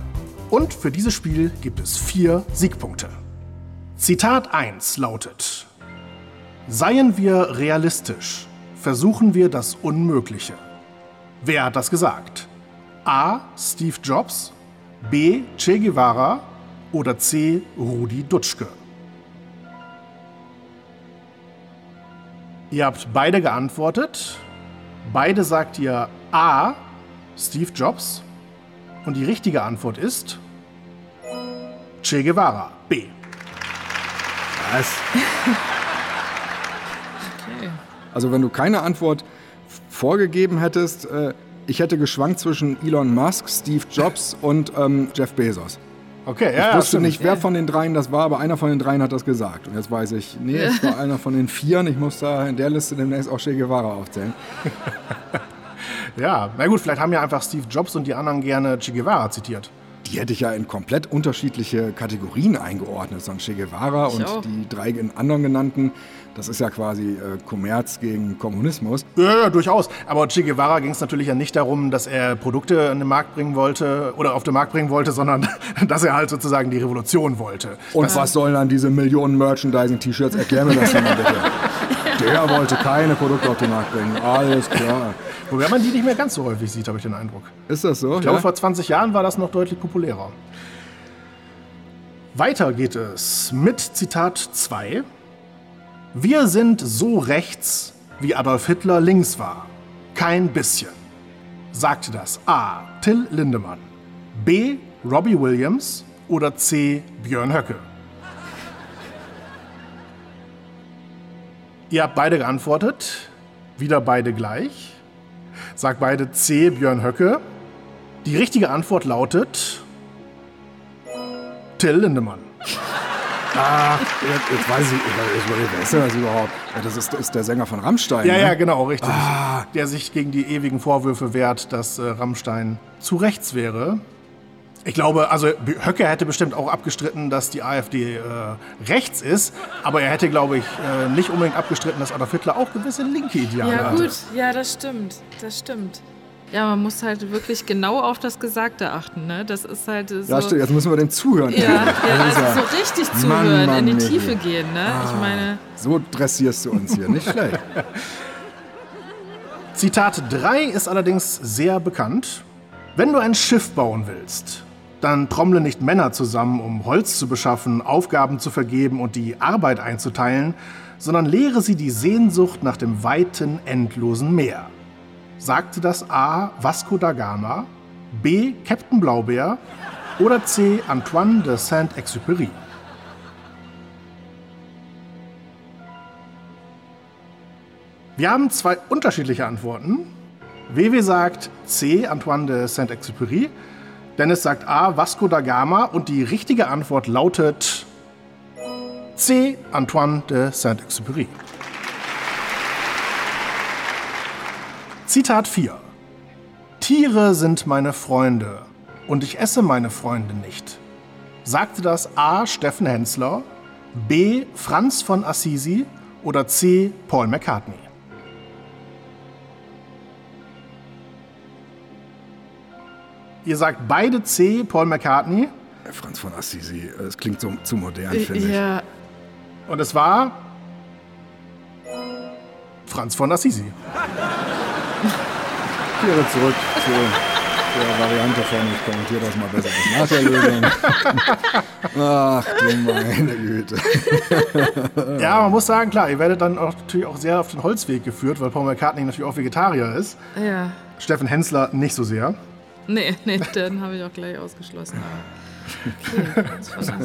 Und für dieses Spiel gibt es vier Siegpunkte. Zitat 1 lautet: Seien wir realistisch, versuchen wir das Unmögliche. Wer hat das gesagt? A. Steve Jobs, B. Che Guevara oder C. Rudi Dutschke? Ihr habt beide geantwortet. Beide sagt ihr A. Steve Jobs. Und die richtige Antwort ist Che Guevara. B. Was? Also wenn du keine Antwort vorgegeben hättest, äh, ich hätte geschwankt zwischen Elon Musk, Steve Jobs und ähm, Jeff Bezos. Okay, Ich ja, ja, wusste nicht, wer von den dreien das war, aber einer von den dreien hat das gesagt. Und jetzt weiß ich, nee, es war einer von den Vieren. Ich muss da in der Liste demnächst auch Che Guevara aufzählen. [laughs] Ja, na gut, vielleicht haben ja einfach Steve Jobs und die anderen gerne Che Guevara zitiert. Die hätte ich ja in komplett unterschiedliche Kategorien eingeordnet. So ein Che Guevara Ich und auch. die drei anderen genannten, das ist ja quasi äh, Kommerz gegen Kommunismus. Ja, ja, durchaus. Aber Che Guevara ging es natürlich ja nicht darum, dass er Produkte an den Markt bringen wollte oder auf den Markt bringen wollte, sondern [laughs] dass er halt sozusagen die Revolution wollte. Und was sollen dann diese Millionen Merchandising-T-Shirts? Erklär mir das mal bitte. [laughs] Der wollte keine Produkte auf den Markt bringen. Alles klar. Wobei man die nicht mehr ganz so häufig sieht, habe ich den Eindruck. Ist das so? Ich glaube, ja? vor 20 Jahren war das noch deutlich populärer. Weiter geht es mit Zitat 2. Wir sind so rechts, wie Adolf Hitler links war. Kein bisschen. Sagte das A. Till Lindemann, B. Robbie Williams oder C. Björn Höcke? Ihr habt beide geantwortet. Wieder beide gleich. Sagt beide C. Björn Höcke. Die richtige Antwort lautet Till Lindemann. Jetzt, jetzt weiß ich, wer ist denn das überhaupt? Das ist, ist der Sänger von Rammstein. Ja, ne? ja, genau, richtig. Der sich gegen die ewigen Vorwürfe wehrt, dass äh, Rammstein zu rechts wäre. Ich glaube, also Höcke hätte bestimmt auch abgestritten, dass die AfD äh, rechts ist, aber er hätte, glaube ich, äh, nicht unbedingt abgestritten, dass Adolf Hitler auch gewisse linke Ideale Ja, hatte. gut, ja, das stimmt. Das stimmt. Ja, man muss halt wirklich genau auf das Gesagte achten, ne? Das ist halt so. Ja, stimmt, jetzt müssen wir dem zuhören. Ja, ja, also so richtig Mann, zuhören, Mann, in die. Tiefe gehen, ne? Ich meine, So dressierst du uns hier, nicht schlecht. [laughs] Zitat 3 ist allerdings sehr bekannt. Wenn du ein Schiff bauen willst, dann trommle nicht Männer zusammen, um Holz zu beschaffen, Aufgaben zu vergeben und die Arbeit einzuteilen, sondern lehre sie die Sehnsucht nach dem weiten, endlosen Meer. Sagte das A. Vasco da Gama, B. Captain Blaubeer oder C. Antoine de Saint-Exupéry? Wir haben zwei unterschiedliche Antworten. WW sagt C, Antoine de Saint-Exupéry. Dennis sagt A, Vasco da Gama. Und die richtige Antwort lautet C, Antoine de Saint-Exupéry. Zitat 4. Tiere sind meine Freunde und ich esse meine Freunde nicht. Sagte das A. Steffen Hensler, B. Franz von Assisi oder C. Paul McCartney? Ihr sagt beide C, Paul McCartney. Franz von Assisi, das klingt so zu modern, finde ich. ja, Und es war Franz von Assisi. Ich [laughs] kehre zurück zu der Variante von, ich kommentiere das mal besser als nach der Lösung. [laughs] Ach du meine Güte. [laughs] Ja, man muss sagen, klar, ihr werdet dann auch, natürlich auch sehr auf den Holzweg geführt, weil Paul McCartney natürlich auch Vegetarier ist. ja. Steffen Hensler nicht so sehr. Nee, nee, den habe ich auch gleich ausgeschlossen. Aber okay.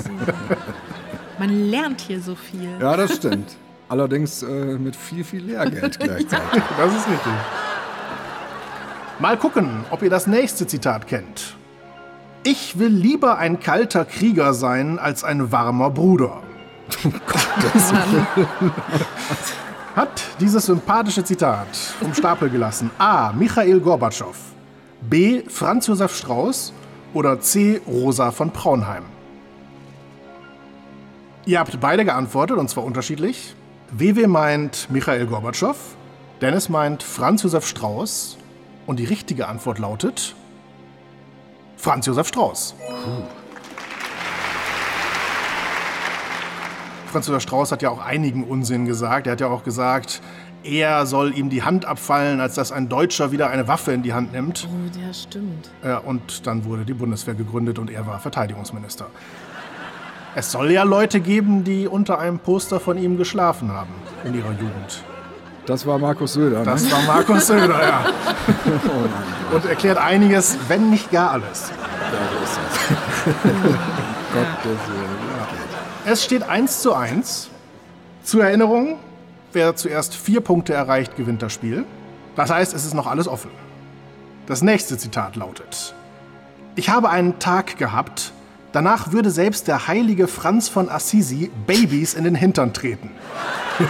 Man lernt hier so viel. Ja, das stimmt. Allerdings äh, mit viel, viel Lehrgeld [laughs] gleichzeitig. Das ist richtig. Mal gucken, ob ihr das nächste Zitat kennt. Ich will lieber ein kalter Krieger sein als ein warmer Bruder. [laughs] Hat dieses sympathische Zitat vom Stapel gelassen A. Michael Gorbatschow, B. Franz Josef Strauß oder C. Rosa von Braunheim? Ihr habt beide geantwortet und zwar unterschiedlich. WW meint Michael Gorbatschow, Dennis meint Franz Josef Strauß und die richtige Antwort lautet Franz Josef Strauß. Franz Josef Strauß hat ja auch einigen Unsinn gesagt. Er hat ja auch gesagt, er soll ihm die Hand abfallen, als dass ein Deutscher wieder eine Waffe in die Hand nimmt. Oh, ja, stimmt. Ja, und dann wurde die Bundeswehr gegründet und er war Verteidigungsminister. Es soll ja Leute geben, die unter einem Poster von ihm geschlafen haben in ihrer Jugend. Das war Markus Söder. Ne? Das war Markus Söder, ja. [laughs] Oh Und erklärt einiges, wenn nicht gar alles. da ist es. [laughs] Gottes Willen. Es steht 1 zu 1. Zur Erinnerung, wer zuerst vier Punkte erreicht, gewinnt das Spiel. Das heißt, es ist noch alles offen. Das nächste Zitat lautet: Ich habe einen Tag gehabt, Danach würde selbst der heilige Franz von Assisi Babys in den Hintern treten. [laughs]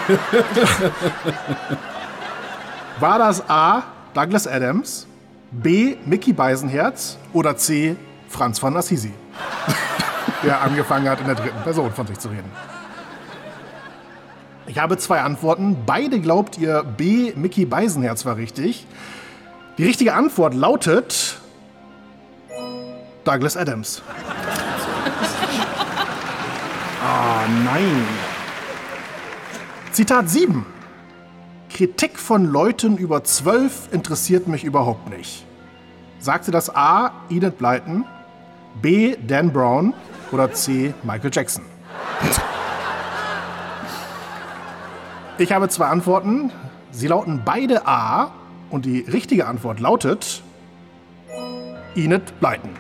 War das A. Douglas Adams, B. Mickey Beisenherz oder C. Franz von Assisi? [laughs] Der angefangen hat, in der dritten Person von sich zu reden. Ich habe zwei Antworten. Beide glaubt ihr, B. Mickey Beisenherz war richtig. Die richtige Antwort lautet Douglas Adams. [laughs] Ah, nein. Zitat 7. Kritik von Leuten über 12 interessiert mich überhaupt nicht. Sagte das A. Enid Blyton, B. Dan Brown oder C. Michael Jackson? [laughs] Ich habe zwei Antworten. Sie lauten beide A und die richtige Antwort lautet Enid Blyton.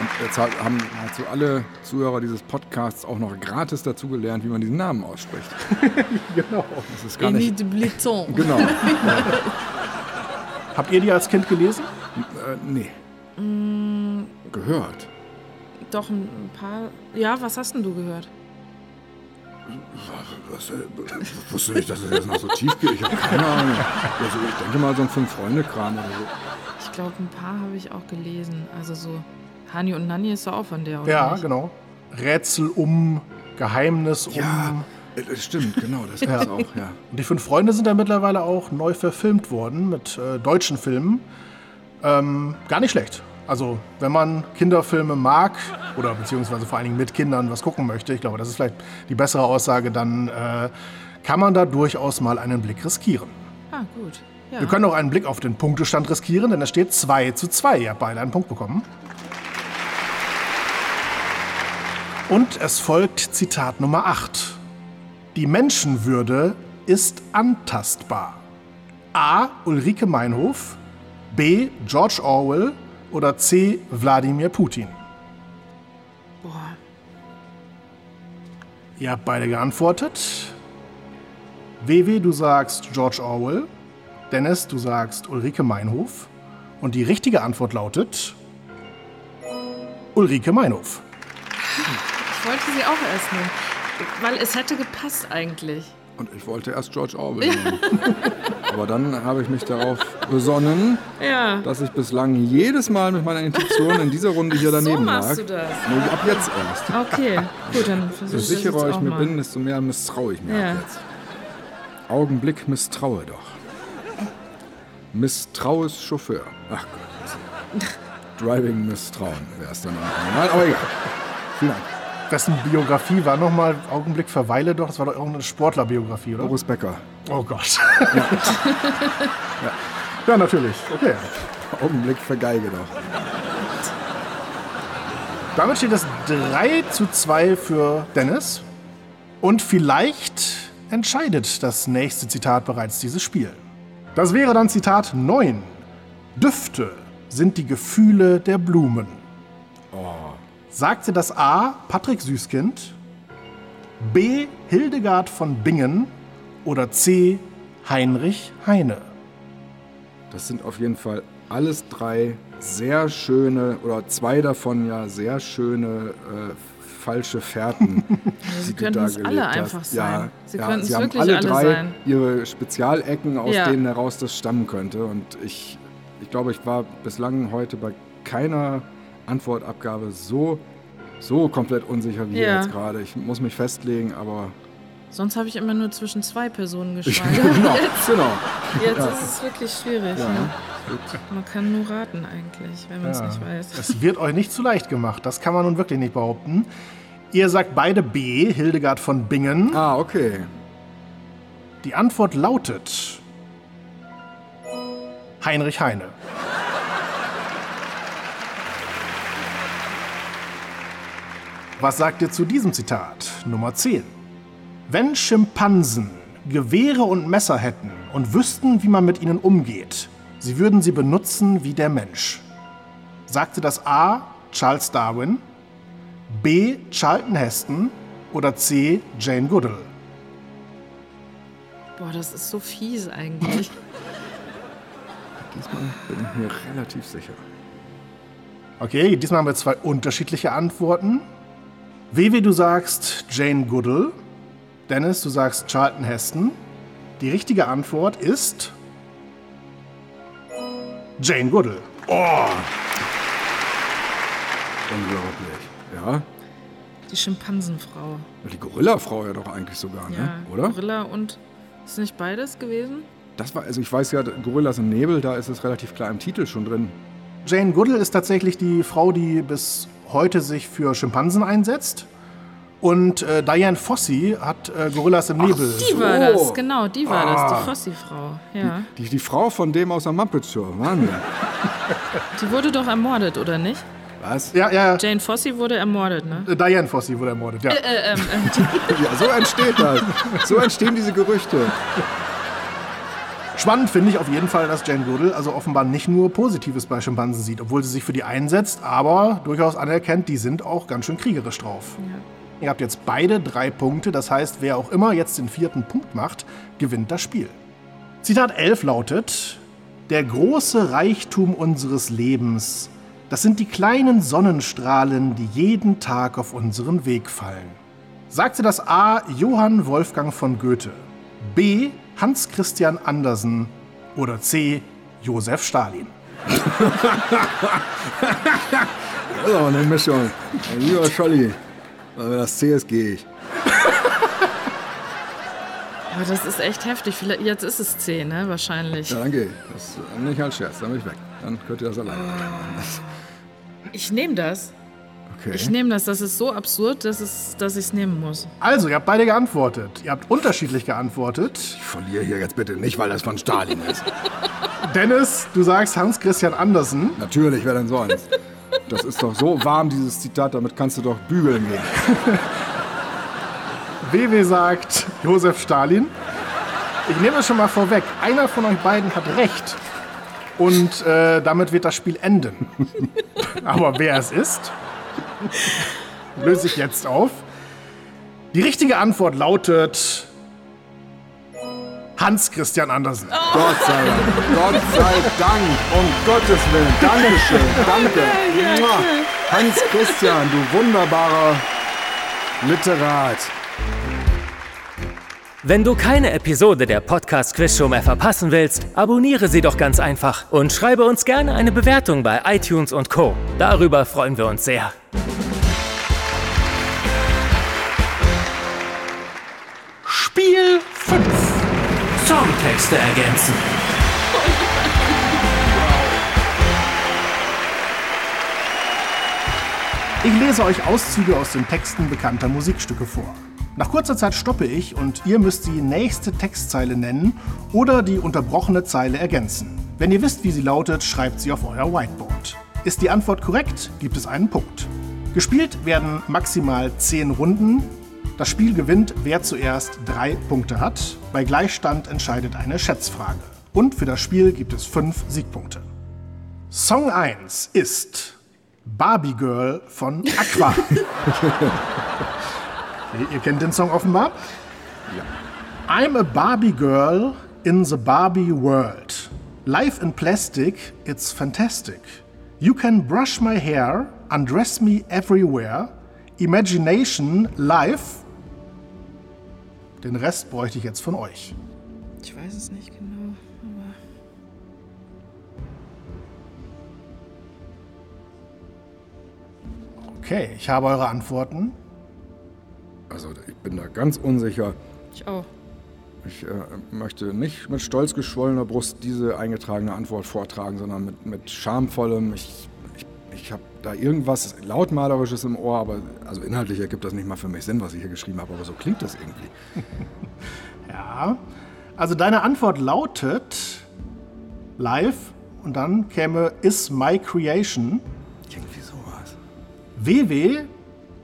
Und jetzt haben nahezu alle Zuhörer dieses Podcasts auch noch gratis dazugelernt, wie man diesen Namen ausspricht. [laughs] Genau. Das ist gar nicht. Bliton. Genau. [laughs] Habt ihr die als Kind gelesen? Äh, nee. Gehört. Doch ein paar. Ja, was hast denn du gehört? Was, äh, ich wusste nicht, dass es jetzt noch so tief geht. Ich habe keine Ahnung. Also ich denke mal so ein Fünf-Freunde-Kram oder so. Ich glaube, ein paar habe ich auch gelesen. Also so Hani und Nanni ist doch auch von der, oder Ja, nicht? genau. Rätsel um, Geheimnis um. Ja, äh, das stimmt, genau. Das gibt's auch, ja. Und die fünf Freunde sind ja mittlerweile auch neu verfilmt worden mit äh, deutschen Filmen. Ähm, gar nicht schlecht. Also, wenn man Kinderfilme mag oder beziehungsweise vor allen Dingen mit Kindern was gucken möchte, ich glaube, das ist vielleicht die bessere Aussage, dann äh, kann man da durchaus mal einen Blick riskieren. Ah, gut. Ja. Wir können auch einen Blick auf den Punktestand riskieren, denn es steht 2 zu 2. Ihr habt beide einen Punkt bekommen. Und es folgt Zitat Nummer 8. Die Menschenwürde ist antastbar. A. Ulrike Meinhof, B. George Orwell oder C. Wladimir Putin. Boah. Ihr habt beide geantwortet. WW, du sagst George Orwell. Dennis, du sagst Ulrike Meinhof. Und die richtige Antwort lautet Ulrike Meinhof. Ich wollte sie auch erst nehmen. Weil es hätte gepasst eigentlich. Und ich wollte erst George Orwell nehmen. Aber dann habe ich mich darauf besonnen, Ja. dass ich bislang jedes Mal mit meiner Intuition in dieser Runde hier so daneben machst lag. du das. Nee, ab jetzt erst. Okay, gut, dann versuche Je ich das sicherer ich auch mir mal. bin, desto mehr misstraue ich mir Ja. ab jetzt. Augenblick misstraue doch. Misstraues Chauffeur. Ach Gott. [laughs] Driving Misstrauen wäre es dann am Original. Aber egal. Vielen Dank. Wessen Biografie war nochmal Augenblick verweile doch? Das war doch irgendeine Sportlerbiografie, oder? Boris Becker. Oh Gott. Ja. [laughs] ja, natürlich. Okay. Augenblick vergeige doch. Damit steht es 3 zu 2 für Dennis. Und vielleicht entscheidet das nächste Zitat bereits dieses Spiel. Das wäre dann Zitat 9. Düfte sind die Gefühle der Blumen. Sagte das A. Patrick Süßkind, B. Hildegard von Bingen oder C. Heinrich Heine? Das sind auf jeden Fall alles drei sehr schöne, oder zwei davon ja sehr schöne äh, falsche Fährten. [laughs] Sie die du könnten es alle hast. einfach sein. Ja, Sie ja, könnten es sie haben wirklich alle alle drei sein. ihre Spezialecken, aus Ja. denen heraus das stammen könnte. Und ich, ich glaube, ich war bislang heute bei keiner Antwortabgabe so, so komplett unsicher wie Ja. jetzt gerade. Ich muss mich festlegen, aber Sonst habe ich immer nur zwischen zwei Personen [laughs] geschweigt. genau, Jetzt, genau. jetzt Ja. ist es wirklich schwierig. Ja. Ja. Man kann nur raten eigentlich, wenn man es Ja. nicht weiß. Es wird euch nicht zu leicht gemacht, das kann man nun wirklich nicht behaupten. Ihr sagt beide B, Hildegard von Bingen. Ah, okay. Die Antwort lautet Heinrich Heine. Was sagt ihr zu diesem Zitat? Nummer 10. Wenn Schimpansen Gewehre und Messer hätten und wüssten, wie man mit ihnen umgeht, sie würden sie benutzen wie der Mensch. Sagte das A. Charles Darwin, B. Charlton Heston oder C. Jane Goodall? Boah, das ist so fies eigentlich. [laughs] Diesmal bin ich mir relativ sicher. Okay, diesmal haben wir zwei unterschiedliche Antworten. Vivi, du sagst Jane Goodall. Dennis, du sagst Charlton Heston. Die richtige Antwort ist Jane Goodall. Unglaublich. Ja. Die Schimpansenfrau. Die Gorilla-Frau ja doch eigentlich sogar, Ja, ne? Oder? Gorilla und. Ist nicht beides gewesen? Das war, also ich weiß ja, Gorillas im Nebel, da ist es relativ klar im Titel schon drin. Jane Goodall ist tatsächlich die Frau, die bis heute sich für Schimpansen einsetzt. Und äh, Diane Fossey hat äh, Gorillas im Nebel. Die war das, genau, die war das, Ah. die Fossi-Frau. Ja. Die, die Frau von dem aus der Muppet Show, Wahnsinn. [laughs] Die wurde doch ermordet, oder nicht? Was? Ja, ja, Jane Fossey wurde ermordet, ne? äh, Diane Fossey wurde ermordet, ja. Äh, ähm, ähm, die, [laughs] Ja, so entsteht das. So entstehen diese Gerüchte. Spannend finde ich auf jeden Fall, dass Jane Goodall also offenbar nicht nur Positives bei Schimpansen sieht, obwohl sie sich für die einsetzt, aber durchaus anerkennt, die sind auch ganz schön kriegerisch drauf. Ihr habt jetzt beide drei Punkte, das heißt, wer auch immer jetzt den vierten Punkt macht, gewinnt das Spiel. Zitat 11 lautet, der große Reichtum unseres Lebens, das sind die kleinen Sonnenstrahlen, die jeden Tag auf unseren Weg fallen. Sagte das A. Johann Wolfgang von Goethe, B. Hans Christian Andersen oder C. Josef Stalin? Das ist aber eine Mischung. Mein Lieber Scholli, wenn das CSG ich. aber das ist echt heftig. Vielleicht, jetzt ist es 10, ne? Wahrscheinlich. Ja, dann geh ich. Das ist nicht als Scherz, dann bin ich weg. Dann könnt ihr das alleine. Ich nehme das. Okay. Ich nehme das. Das ist so absurd, dass, es, dass ich es nehmen muss. Also, ihr habt beide geantwortet. Ihr habt unterschiedlich geantwortet. Ich verliere hier jetzt bitte nicht, weil das von Stalin ist. [laughs] Dennis, du sagst Hans Christian Andersen. Natürlich, wer denn sonst? Das ist doch so warm, dieses Zitat, damit kannst du doch bügeln gehen. [laughs] WW sagt Josef Stalin. Ich nehme es schon mal vorweg. Einer von euch beiden hat recht. Und äh, damit wird das Spiel enden. [laughs] Aber wer es ist, [laughs] löse ich jetzt auf. Die richtige Antwort lautet Hans Christian Andersen. Gott sei Dank, Gott sei Dank, um Gottes Willen. Dankeschön, danke. Hans Christian, du wunderbarer Literat. Wenn du keine Episode der Podcast Quiz Show mehr verpassen willst, abonniere sie doch ganz einfach und schreibe uns gerne eine Bewertung bei iTunes und Co. Darüber freuen wir uns sehr. Spiel 5. Songtexte ergänzen. Ich lese euch Auszüge aus den Texten bekannter Musikstücke vor. Nach kurzer Zeit stoppe ich und ihr müsst die nächste Textzeile nennen oder die unterbrochene Zeile ergänzen. Wenn ihr wisst, wie sie lautet, schreibt sie auf euer Whiteboard. Ist die Antwort korrekt, gibt es einen Punkt. Gespielt werden maximal 10 Runden. Das Spiel gewinnt, wer zuerst drei Punkte hat. Bei Gleichstand entscheidet eine Schätzfrage. Und für das Spiel gibt es fünf Siegpunkte. Song 1 ist Barbie Girl von Aqua. [laughs] Ihr kennt den Song offenbar? Ja. I'm a Barbie girl in the Barbie world. Life in plastic, it's fantastic. You can brush my hair, undress me everywhere. Imagination, life. Den Rest bräuchte ich jetzt von euch. Ich weiß es nicht genau. Aber Okay, ich habe eure Antworten. Also ich bin da ganz unsicher. ich auch. Ich äh, möchte nicht mit stolz geschwollener Brust diese eingetragene Antwort vortragen, sondern mit, mit schamvollem. Ich, ich, ich habe da irgendwas lautmalerisches im Ohr, aber also inhaltlich ergibt das nicht mal für mich Sinn, was ich hier geschrieben habe, aber so klingt das irgendwie. [laughs] Ja. Also deine Antwort lautet live und dann käme is my creation. Irgendwie sowas. WW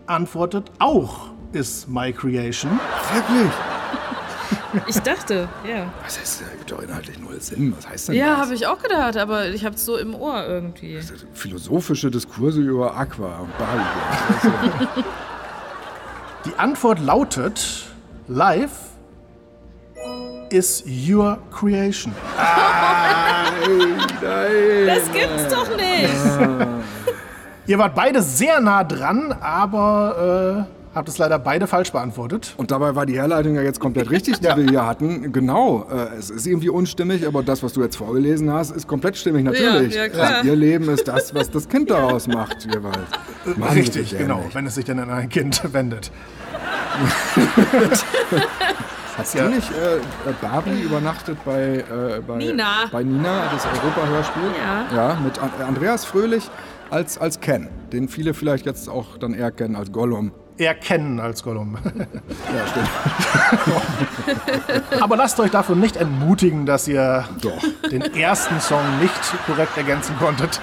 antwortet auch is my creation. Wirklich? [laughs] Ich dachte, ja. Was heißt, das ergibt doch inhaltlich null Sinn. Was heißt denn Ja, das? habe ich auch gedacht, aber ich habe es so im Ohr irgendwie. Philosophische Diskurse über Aqua und Barbie. [laughs] Die Antwort lautet live is your creation. Das gibt's doch nicht! Ihr wart beide sehr nah dran, aber äh, habt es leider beide falsch beantwortet. Und dabei war die Herleitung ja jetzt komplett richtig, die Ja. wir hier hatten. Genau, äh, es ist irgendwie unstimmig, aber das, was du jetzt vorgelesen hast, ist komplett stimmig, natürlich. Ja, ja, klar. Also ihr Leben ist das, was das Kind daraus macht, jeweils. Mann, Richtig, genau, wenn es sich dann an ein Kind wendet. Hast du nicht äh, Barbie übernachtet bei, äh, bei Nina. Bei Nina, das Europa-Hörspiel? Ja. Ja, mit An Andreas Fröhlich als, als Ken, den viele vielleicht jetzt auch dann eher kennen als Gollum. Erkennen als Gollum. [laughs] Ja, stimmt. Aber lasst euch davon nicht entmutigen, dass ihr Doch. den ersten Song nicht korrekt ergänzen konntet.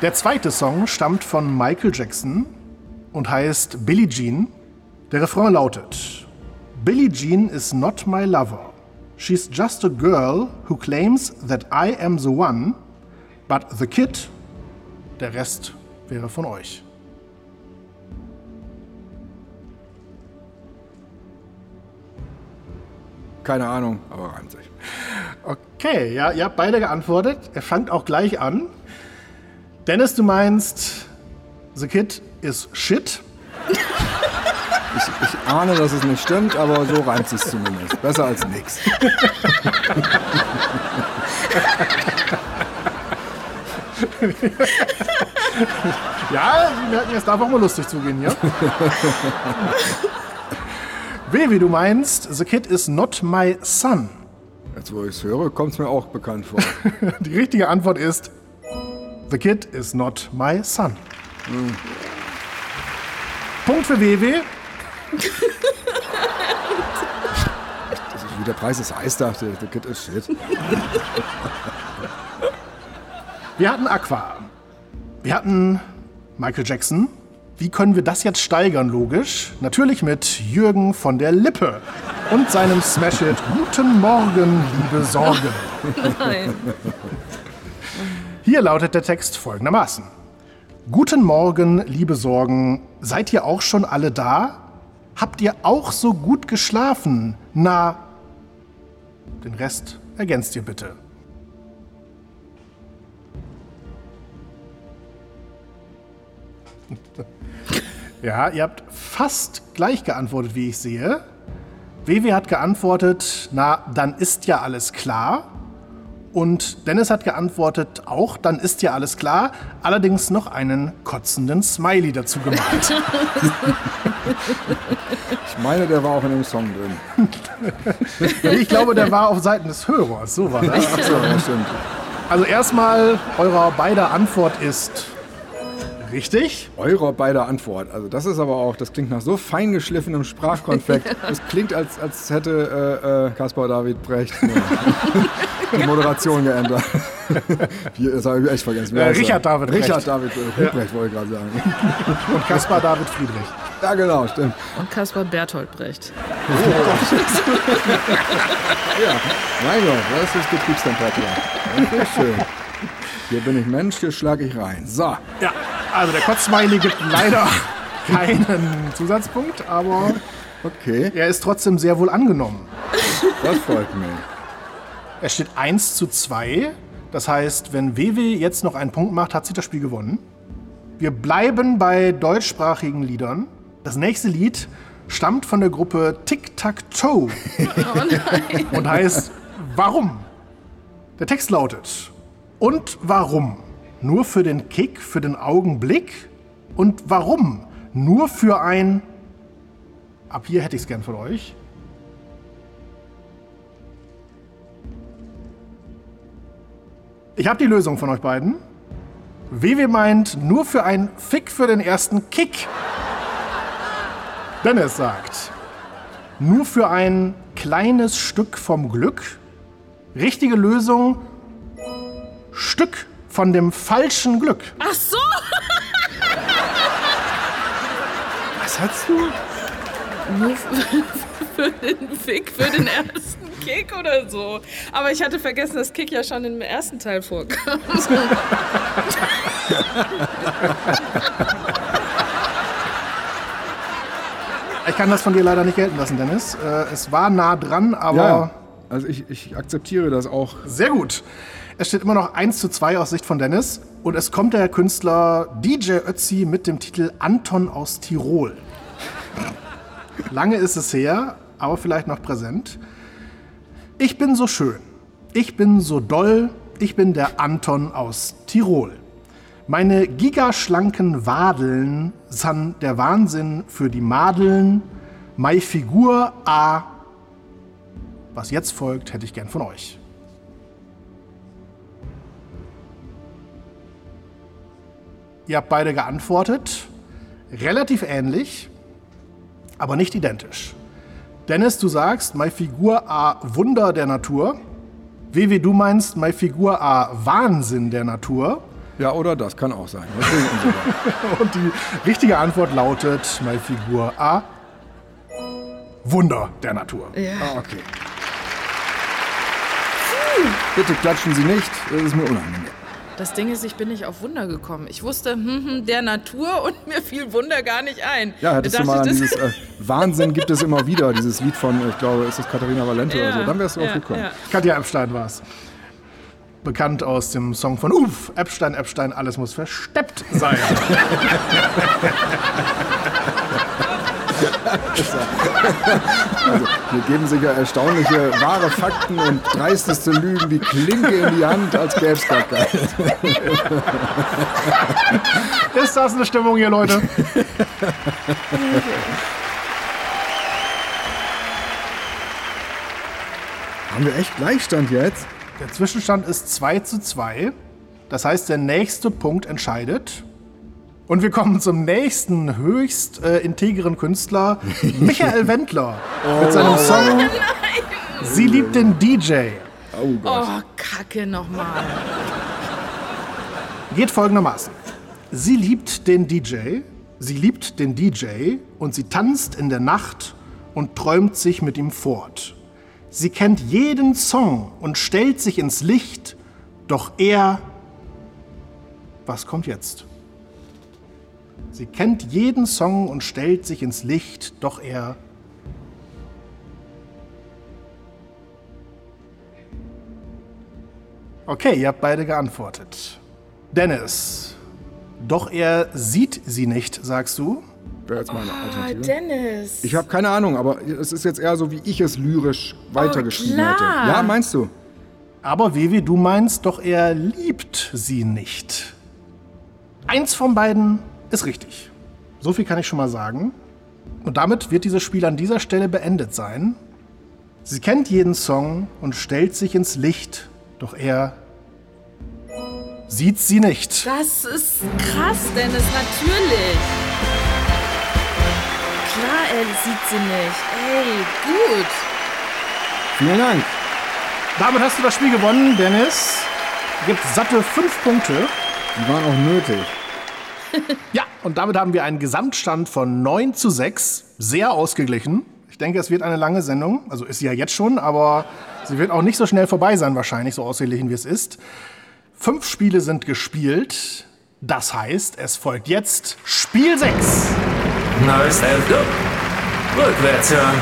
Der zweite Song stammt von Michael Jackson und heißt Billie Jean. Der Refrain lautet: Billie Jean is not my lover. She's just a girl who claims that I am the one, but the kid, der Rest wäre von euch. Keine Ahnung, aber reimt sich. Okay, ja, ihr habt beide geantwortet. Er fangt auch gleich an. Dennis, du meinst, The Kid is shit. Ich, ich ahne, dass es nicht stimmt, aber so reimt sich zumindest. Besser als nix. Ja, Sie merken, es darf auch mal lustig zugehen hier. [laughs] Vivi, du meinst, The Kid is not my son. Jetzt, wo ich es höre, kommt es mir auch bekannt vor. [laughs] Die richtige Antwort ist, The Kid is not my son. Punkt für Vivi. Das ist wie der Preis des Eis dachte. The Kid is shit. Wir hatten Aqua. Wir hatten Michael Jackson. Wie können wir das jetzt steigern, logisch? Natürlich mit Jürgen von der Lippe und seinem Smash-Hit Guten Morgen, liebe Sorgen. Nein. Hier lautet der Text folgendermaßen. Guten Morgen, liebe Sorgen. Seid ihr auch schon alle da? Habt ihr auch so gut geschlafen? Na, den Rest ergänzt ihr bitte. Ja, ihr habt fast gleich geantwortet, wie ich sehe. WW hat geantwortet, na, dann ist ja alles klar. Und Dennis hat geantwortet, auch, dann ist ja alles klar. Allerdings noch einen kotzenden Smiley dazu gemalt. [laughs] Ich meine, der war auch in dem Song drin. ich glaube, der war auf Seiten des Hörers. So war das. Achso, ja, stimmt. Also erstmal, eurer beider Antwort ist richtig. Eurer beider Antwort. Also das ist aber auch, das klingt nach so feingeschliffenem Sprachkonfekt. [laughs] Das klingt, als, als hätte äh, äh, Caspar David Brecht [laughs] die Moderation geändert. [laughs] Hier, das habe ich echt vergessen. Äh? Richard David Brecht. Richard David äh, Ruprecht wollte ich gerade sagen. Und Kaspar David Friedrich. Ja, genau, stimmt. Und Kaspar Berthold Brecht. Ja, mein Gott, das ist Betriebstemperatur. Das ist schön. Hier bin ich Mensch, hier schlage ich rein. So, Ja, also der Kotz-Smiley gibt leider keinen Zusatzpunkt, aber okay, er ist trotzdem sehr wohl angenommen. das freut mich. Es steht 1 zu 2. Das heißt, wenn WW jetzt noch einen Punkt macht, hat sie das Spiel gewonnen. Wir bleiben bei deutschsprachigen Liedern. Das nächste Lied stammt von der Gruppe Tic Tac Toe [laughs] und heißt Warum? Der Text lautet Und warum? Nur für den Kick, für den Augenblick? Und warum? Nur für ein Ab hier hätte ich es gern von euch. Ich habe die Lösung von euch beiden. WW meint nur für ein Fick für den ersten Kick. [laughs] Dennis sagt, nur für ein kleines Stück vom Glück. Richtige Lösung, Stück von dem falschen Glück. Ach so! [laughs] Was hast du? Nur für, [laughs] für den Fick, für den ersten Kick oder so. Aber ich hatte vergessen, dass Kick ja schon im ersten Teil vorkam. [laughs] Ich kann das von dir leider nicht gelten lassen, Dennis. Äh, es war nah dran, aber Ja. Also ich, ich akzeptiere das auch. Sehr gut. Es steht immer noch 1 zu 2 aus Sicht von Dennis. Und es kommt der Künstler DJ Ötzi mit dem Titel Anton aus Tirol. Lange ist es her, aber vielleicht noch präsent. Ich bin so schön. Ich bin so doll. Ich bin der Anton aus Tirol. Meine gigaschlanken Wadeln san der Wahnsinn für die Madeln. Mai Figur A. Was jetzt folgt, hätte ich gern von euch. Ihr habt beide geantwortet. Relativ ähnlich, aber nicht identisch. Dennis, du sagst, My Figur A Wunder der Natur. WW, du meinst My Figur A Wahnsinn der Natur. Ja, oder das kann auch sein. [laughs] Und die richtige Antwort lautet My Figur A Wunder der Natur. ah, okay. Bitte klatschen Sie nicht, das ist mir unangenehm. Das Ding ist, ich bin nicht auf Wunder gekommen. Ich wusste, hm, hm, der Natur und [laughs] mir fiel Wunder gar nicht ein. Ja, hättest du mal an dieses äh, Wahnsinn gibt es immer wieder, dieses Lied von, ich glaube, ist das Katharina Valente oder so, dann wärst du ja, drauf gekommen. ja. Katja Epstein war es. Bekannt aus dem Song von Uff, Epstein, Epstein, alles muss versteppt sein. [laughs] Hier geben sich ja erstaunliche wahre Fakten und dreisteste Lügen die Klinke in die Hand, als gäbe es gar keinen. Ist das eine Stimmung hier, Leute? Haben wir echt Gleichstand jetzt? Der Zwischenstand ist 2 zu 2. Das heißt, der nächste Punkt entscheidet. Und wir kommen zum nächsten höchst äh, integren Künstler, [laughs] Michael Wendler, mit seinem Song [laughs] Sie liebt den DJ. Oh Gott. Oh, Kacke nochmal. Geht folgendermaßen. Sie liebt den DJ, sie liebt den DJ und sie tanzt in der Nacht und träumt sich mit ihm fort. Sie kennt jeden Song und stellt sich ins Licht, doch er... Was kommt jetzt? Sie kennt jeden Song und stellt sich ins Licht, doch er... Okay, ihr habt beide geantwortet. Dennis, doch er sieht sie nicht, sagst du? Wäre jetzt meine Ah, Alternative. Dennis. Ich habe keine Ahnung, aber es ist jetzt eher so, wie ich es lyrisch weitergeschrieben klar. hätte. Ja, meinst du? Aber Vivi, du meinst doch, er liebt sie nicht. Eins von beiden ist richtig. So viel kann ich schon mal sagen. Und damit wird dieses Spiel an dieser Stelle beendet sein. Sie kennt jeden Song und stellt sich ins Licht, doch er sieht sie nicht. Das ist krass, Dennis, natürlich. Klar, er sieht sie nicht. Ey, gut. Vielen Dank. Damit hast du das Spiel gewonnen, Dennis. Gibt satte fünf Punkte. Die waren auch nötig. Ja, und damit haben wir einen Gesamtstand von 9 zu 6. Sehr ausgeglichen. Ich denke, es wird eine lange Sendung. Also ist sie ja jetzt schon, aber sie wird auch nicht so schnell vorbei sein, wahrscheinlich, so ausgeglichen wie es ist. Fünf Spiele sind gespielt. Das heißt, es folgt jetzt Spiel 6. Neues Hälfte. Rückwärts hören.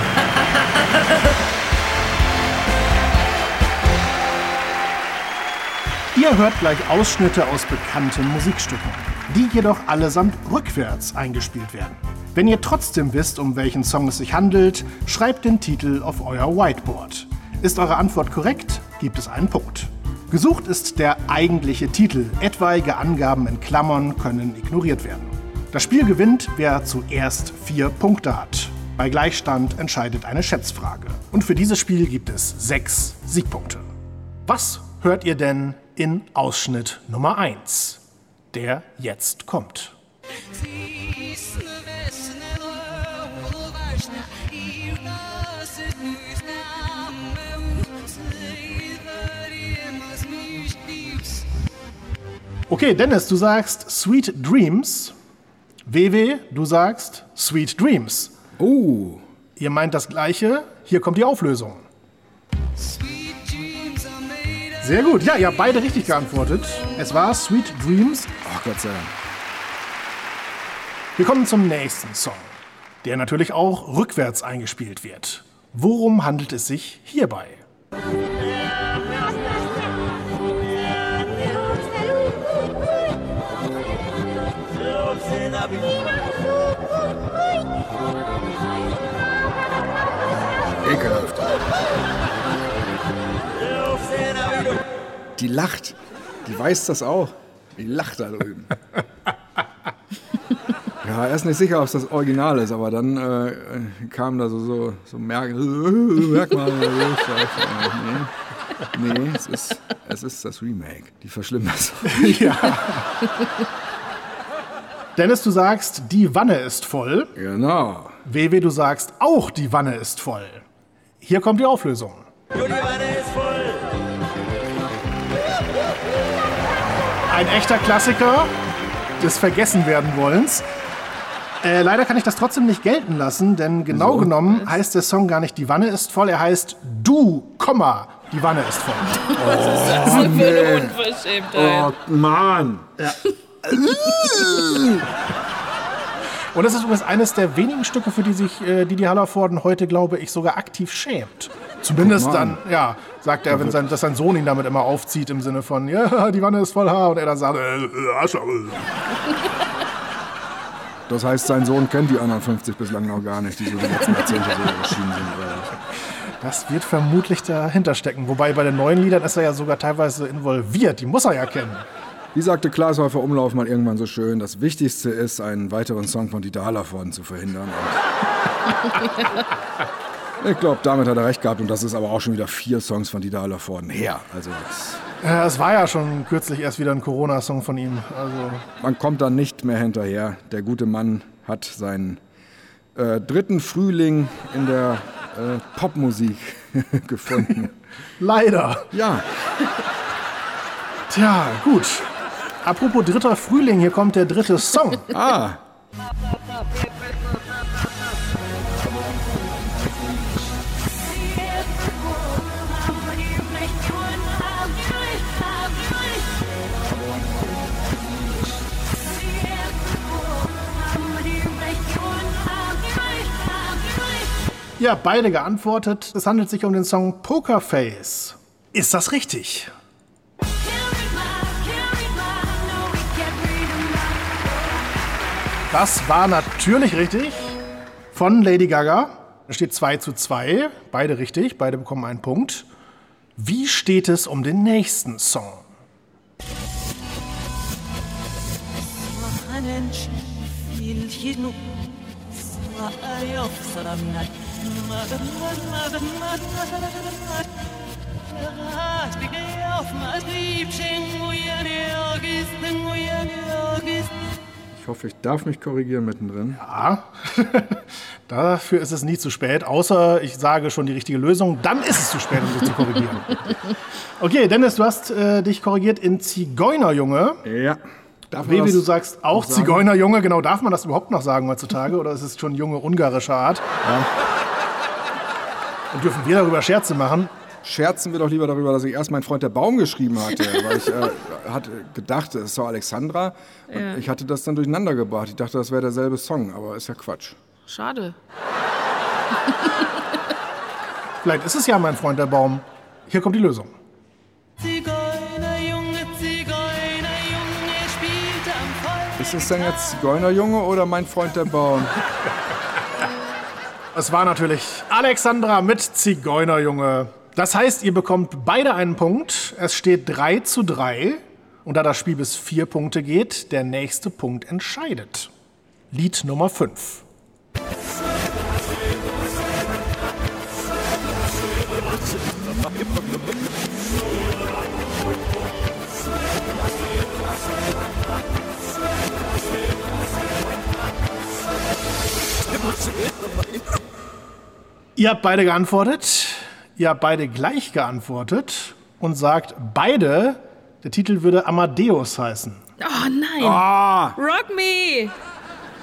Ihr hört gleich Ausschnitte aus bekannten Musikstücken, die jedoch allesamt rückwärts eingespielt werden. Wenn ihr trotzdem wisst, um welchen Song es sich handelt, schreibt den Titel auf euer Whiteboard. Ist eure Antwort korrekt, gibt es einen Punkt. Gesucht ist der eigentliche Titel. Etwaige Angaben in Klammern können ignoriert werden. Das Spiel gewinnt, wer zuerst vier Punkte hat. Bei Gleichstand entscheidet eine Schätzfrage. Und für dieses Spiel gibt es sechs Siegpunkte. Was hört ihr denn in Ausschnitt Nummer 1, der jetzt kommt? Okay, Dennis, du sagst Sweet Dreams. WW, du sagst Sweet Dreams. Oh, Ihr meint das gleiche. Hier kommt die Auflösung. Sehr gut. Ja, ihr habt beide richtig geantwortet. Es war Sweet Dreams. ach Gott sei Dank. Wir kommen zum nächsten Song, der natürlich auch rückwärts eingespielt wird. Worum handelt es sich hierbei? Ekelhaft. Die lacht. Die weiß das auch. Die lacht da drüben. [laughs] Ja, er ist nicht sicher, ob es das Original ist, aber dann äh, kam da so, so, so Merk [laughs] Merkmale. nee, nee es, ist, es ist das Remake. Die Verschlimmbesserung. [laughs] ja. Dennis, du sagst, die Wanne ist voll. Genau. WW, du sagst, auch die Wanne ist voll. Hier kommt die Auflösung. Ein echter Klassiker des Vergessenwerdenwollens. Äh, leider kann ich das trotzdem nicht gelten lassen, denn genau Wieso? genommen heißt der Song gar nicht Die Wanne ist voll, er heißt Du, Komma, die Wanne ist voll. [laughs] Das ist eine Unverschämtheit. Oh, Mann. [laughs] Und das ist übrigens eines der wenigen Stücke, für die sich äh, Didi Hallervorden heute, glaube ich, sogar aktiv schämt. Zumindest dann, ja, sagt er, wenn sein, dass sein Sohn ihn damit immer aufzieht im Sinne von, ja, [laughs] die Wanne ist voll Haar und er dann sagt, äh, äh, Asche. [laughs] Das heißt, sein Sohn kennt die anderen 50 bislang noch gar nicht, die so die letzten Jahrzehnte so erschienen sind. Das wird vermutlich dahinter stecken. Wobei bei den neuen Liedern ist er ja sogar teilweise involviert. Die muss er ja kennen. Wie sagte Klaas Häufer Umlauf mal irgendwann so schön, das Wichtigste ist, einen weiteren Song von Dieter Hallervorden zu verhindern. Und [laughs] ich glaube, damit hat er recht gehabt und das ist aber auch schon wieder vier Songs von Dieter Hallervorden her. Also das, Äh, Es war ja schon kürzlich erst wieder ein Corona-Song von ihm. Also man kommt da nicht mehr hinterher. Der gute Mann hat seinen äh, dritten Frühling in der äh, Popmusik [laughs] gefunden. [laughs] leider. Ja, Tja, gut. Apropos dritter Frühling, hier kommt der dritte Song. ah, Ja, beide geantwortet. Es handelt sich um den Song Pokerface. Ist das richtig? Das war natürlich richtig. Von Lady Gaga. Es steht 2 zu 2. Beide richtig. Beide bekommen einen Punkt. Wie steht es um den nächsten Song? Ich hoffe, ich darf mich korrigieren mittendrin. Ja, [laughs] dafür ist es nie zu spät. Außer ich sage schon die richtige Lösung. Dann ist es zu spät, um sich zu korrigieren. [laughs] Okay, Dennis, du hast äh, dich korrigiert in Zigeunerjunge. Ja. Darf Baby, du sagst auch? Zigeunerjunge. Genau, darf man das überhaupt noch sagen heutzutage? Oder ist es schon junge ungarische Art? Und dürfen wir darüber Scherze machen? Scherzen wir doch lieber darüber, dass ich erst mein Freund der Baum geschrieben hatte, [laughs] weil ich äh, hatte gedacht, es ist doch Alexandra. Und Ja. ich hatte das dann durcheinander gebracht. Ich dachte, das wäre derselbe Song, aber ist ja Quatsch. Schade. [laughs] Vielleicht ist es ja mein Freund der Baum. Hier kommt die Lösung. Zigeunerjunge, Zigeunerjunge spielte am Feuer. Ist es denn jetzt Zigeunerjunge oder mein Freund der Baum? [laughs] Es war natürlich Alexandra mit Zigeunerjunge. Das heißt, ihr bekommt beide einen Punkt. Es steht 3 zu 3. Und da das Spiel bis vier Punkte geht, der nächste Punkt entscheidet. Lied Nummer 5. Ihr habt beide geantwortet. Ihr habt beide gleich geantwortet und sagt beide, der Titel würde Amadeus heißen. Oh nein. Ah! Rock me.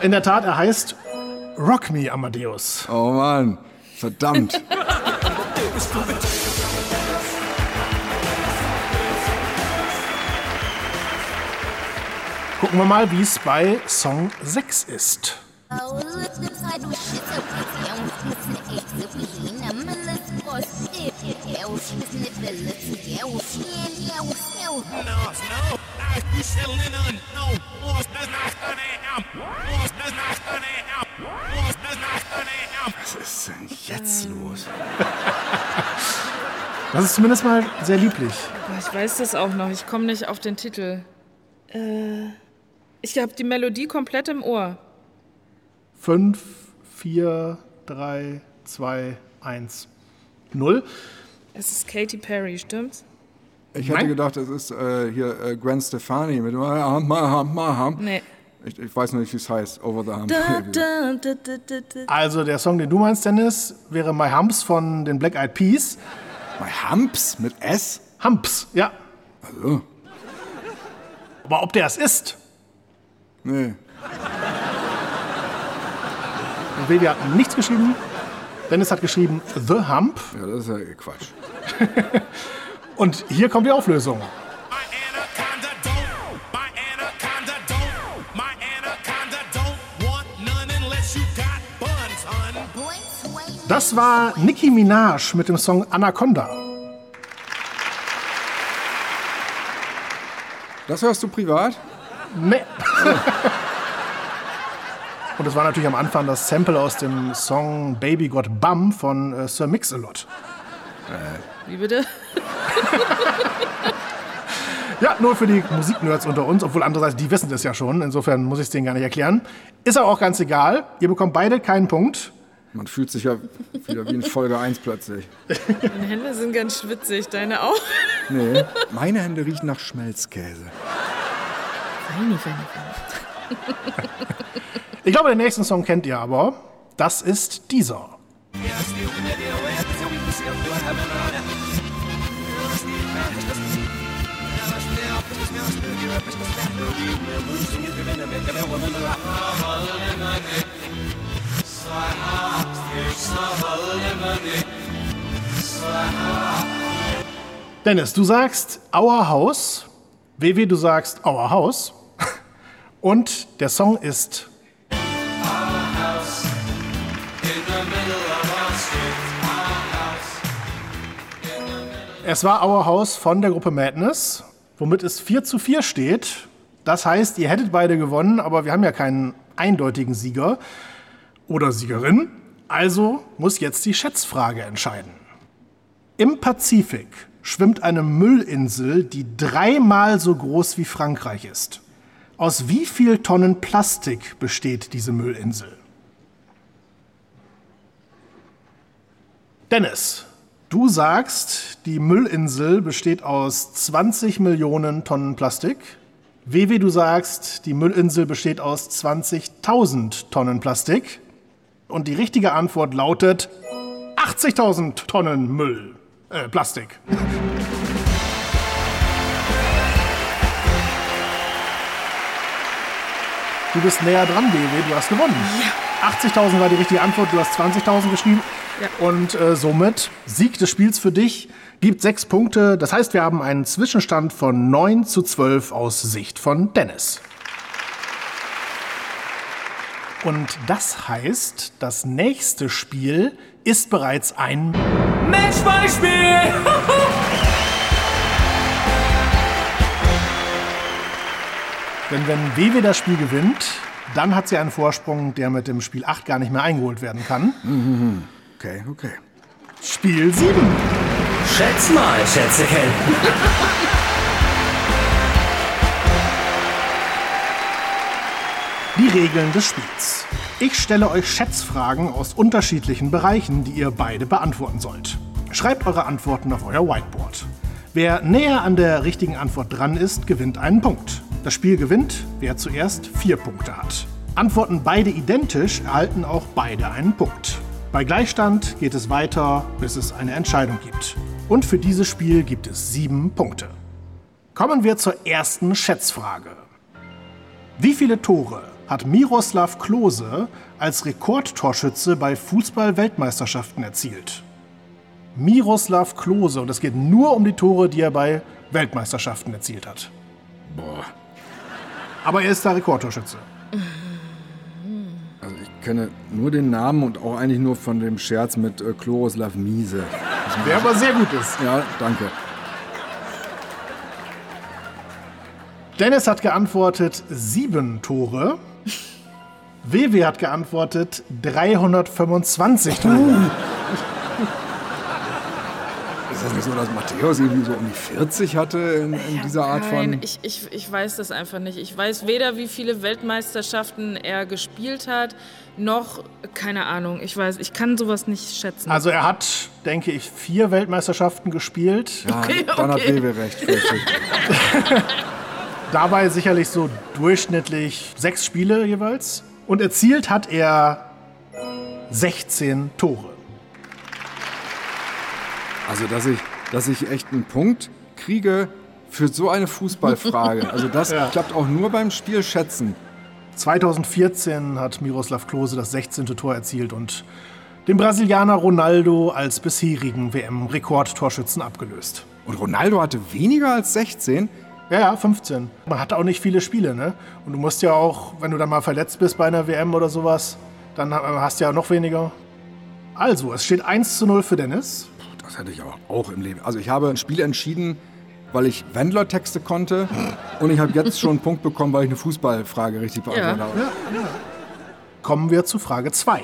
In der Tat, er heißt Rock Me Amadeus. Oh Mann, verdammt. [laughs] Gucken wir mal, wie es bei Song 6 ist. Was ist denn jetzt los? [laughs] Das ist zumindest mal sehr lieblich. Ich weiß das auch noch. Ich komme nicht auf den Titel. Äh, ich habe die Melodie komplett im Ohr. 5, 4, 3, 2, 1, 0. Es ist Katy Perry, stimmt's? Ich hätte gedacht, es ist äh, hier äh, Gwen Stefani mit. Nee. Ich, ich weiß noch nicht, wie es heißt. Over the Hump. Da, da, [laughs] da, da, da, da. Also der Song, den du meinst, Dennis, wäre My Humps von den Black Eyed Peas. My Humps mit S? Humps, ja. Also, Aber ob der es ist? nee. Und Vivi hat nichts geschrieben. Dennis hat geschrieben The Hump. Ja, das ist ja Quatsch. [laughs] Und hier kommt die Auflösung. Das war Nicki Minaj mit dem Song Anaconda. Das hörst du privat? Nee. Und es war natürlich am Anfang das Sample aus dem Song Baby Got Bum von äh, Sir Mix-a-Lot. Wie bitte? [laughs] Ja, nur für die Musiknerds unter uns, obwohl andererseits, die wissen das ja schon. Insofern muss ich es denen gar nicht erklären. Ist aber auch ganz egal. Ihr bekommt beide keinen Punkt. Man fühlt sich ja wieder wie in Folge 1 plötzlich. [laughs] Meine Hände sind ganz schwitzig, deine auch? Nee, meine Hände riechen nach Schmelzkäse. Feini, feini, feini. [laughs] Ich glaube, den nächsten Song kennt ihr aber. Das ist dieser. Dennis, du sagst Our House. WW, du sagst Our House. [laughs] Und der Song ist Es war Our House von der Gruppe Madness, womit es 4 zu 4 steht. Das heißt, ihr hättet beide gewonnen, aber wir haben ja keinen eindeutigen Sieger oder Siegerin. Also muss jetzt die Schätzfrage entscheiden. Im Pazifik schwimmt eine Müllinsel, die dreimal so groß wie Frankreich ist. Aus wie viel Tonnen Plastik besteht diese Müllinsel? Dennis, du sagst, die Müllinsel besteht aus 20 Millionen Tonnen Plastik. Wewe, du sagst, die Müllinsel besteht aus 20.000 Tonnen Plastik. Und die richtige Antwort lautet 80.000 Tonnen Müll. Äh, Plastik. Du bist näher dran, Wewe, du hast gewonnen. 80.000 war die richtige Antwort, du hast 20.000 geschrieben. Ja. Und äh, somit Sieg des Spiels für dich gibt sechs Punkte. Das heißt, wir haben einen Zwischenstand von 9 zu 12 aus Sicht von Dennis. Und das heißt, das nächste Spiel ist bereits ein Matchbeispiel! [laughs] Denn wenn WW das Spiel gewinnt, dann hat sie einen Vorsprung, der mit dem Spiel 8 gar nicht mehr eingeholt werden kann. Okay, okay. Spiel 7. Schätz mal, Schätzechen. Die Regeln des Spiels. Ich stelle euch Schätzfragen aus unterschiedlichen Bereichen, die ihr beide beantworten sollt. Schreibt eure Antworten auf euer Whiteboard. Wer näher an der richtigen Antwort dran ist, gewinnt einen Punkt. Das Spiel gewinnt, wer zuerst vier Punkte hat. Antworten beide identisch, erhalten auch beide einen Punkt. Bei Gleichstand geht es weiter, bis es eine Entscheidung gibt. Und für dieses Spiel gibt es sieben Punkte. Kommen wir zur ersten Schätzfrage. Wie viele Tore hat Miroslav Klose als Rekordtorschütze bei Fußball-Weltmeisterschaften erzielt? Miroslav Klose, und es geht nur um die Tore, die er bei Weltmeisterschaften erzielt hat. Boah. Aber er ist der Rekordtorschütze. Ich kenne nur den Namen und auch eigentlich nur von dem Scherz mit äh, Chloroslav Miese. Der aber sehr gut ist. Ja, danke. Dennis hat geantwortet sieben Tore. WW hat geantwortet 325 Tore. Ist das nicht so, dass Matthäus irgendwie so um die 40 hatte in, in dieser Art Nein, von... ich, ich, ich weiß das einfach nicht. Ich weiß weder, wie viele Weltmeisterschaften er gespielt hat, noch, keine Ahnung, ich weiß, ich kann sowas nicht schätzen. Also er hat, denke ich, vier Weltmeisterschaften gespielt. Ja, [laughs] Okay, dann hat okay. WW recht. Richtig. [laughs] Dabei sicherlich so durchschnittlich sechs Spiele jeweils. Und erzielt hat er 16 Tore. Also, dass ich, dass ich echt einen Punkt kriege für so eine Fußballfrage. Also das [laughs] Ja. klappt auch nur beim Spiel schätzen. 2014 hat Miroslav Klose das 16. Tor erzielt und den Brasilianer Ronaldo als bisherigen WM-Rekordtorschützen abgelöst. Und Ronaldo hatte weniger als 16. Ja, ja, 15. Man hat auch nicht viele Spiele, ne? Und du musst ja auch, wenn du dann mal verletzt bist bei einer WM oder sowas, dann hast du ja noch weniger. Also, es steht 1 zu 0 für Dennis. Das hätte ich aber auch im Leben. Also ich habe ein Spiel entschieden, weil ich Wendler-Texte konnte. Und ich habe jetzt schon einen Punkt bekommen, weil ich eine Fußballfrage richtig beantwortet Ja. habe. Kommen wir zu Frage 2.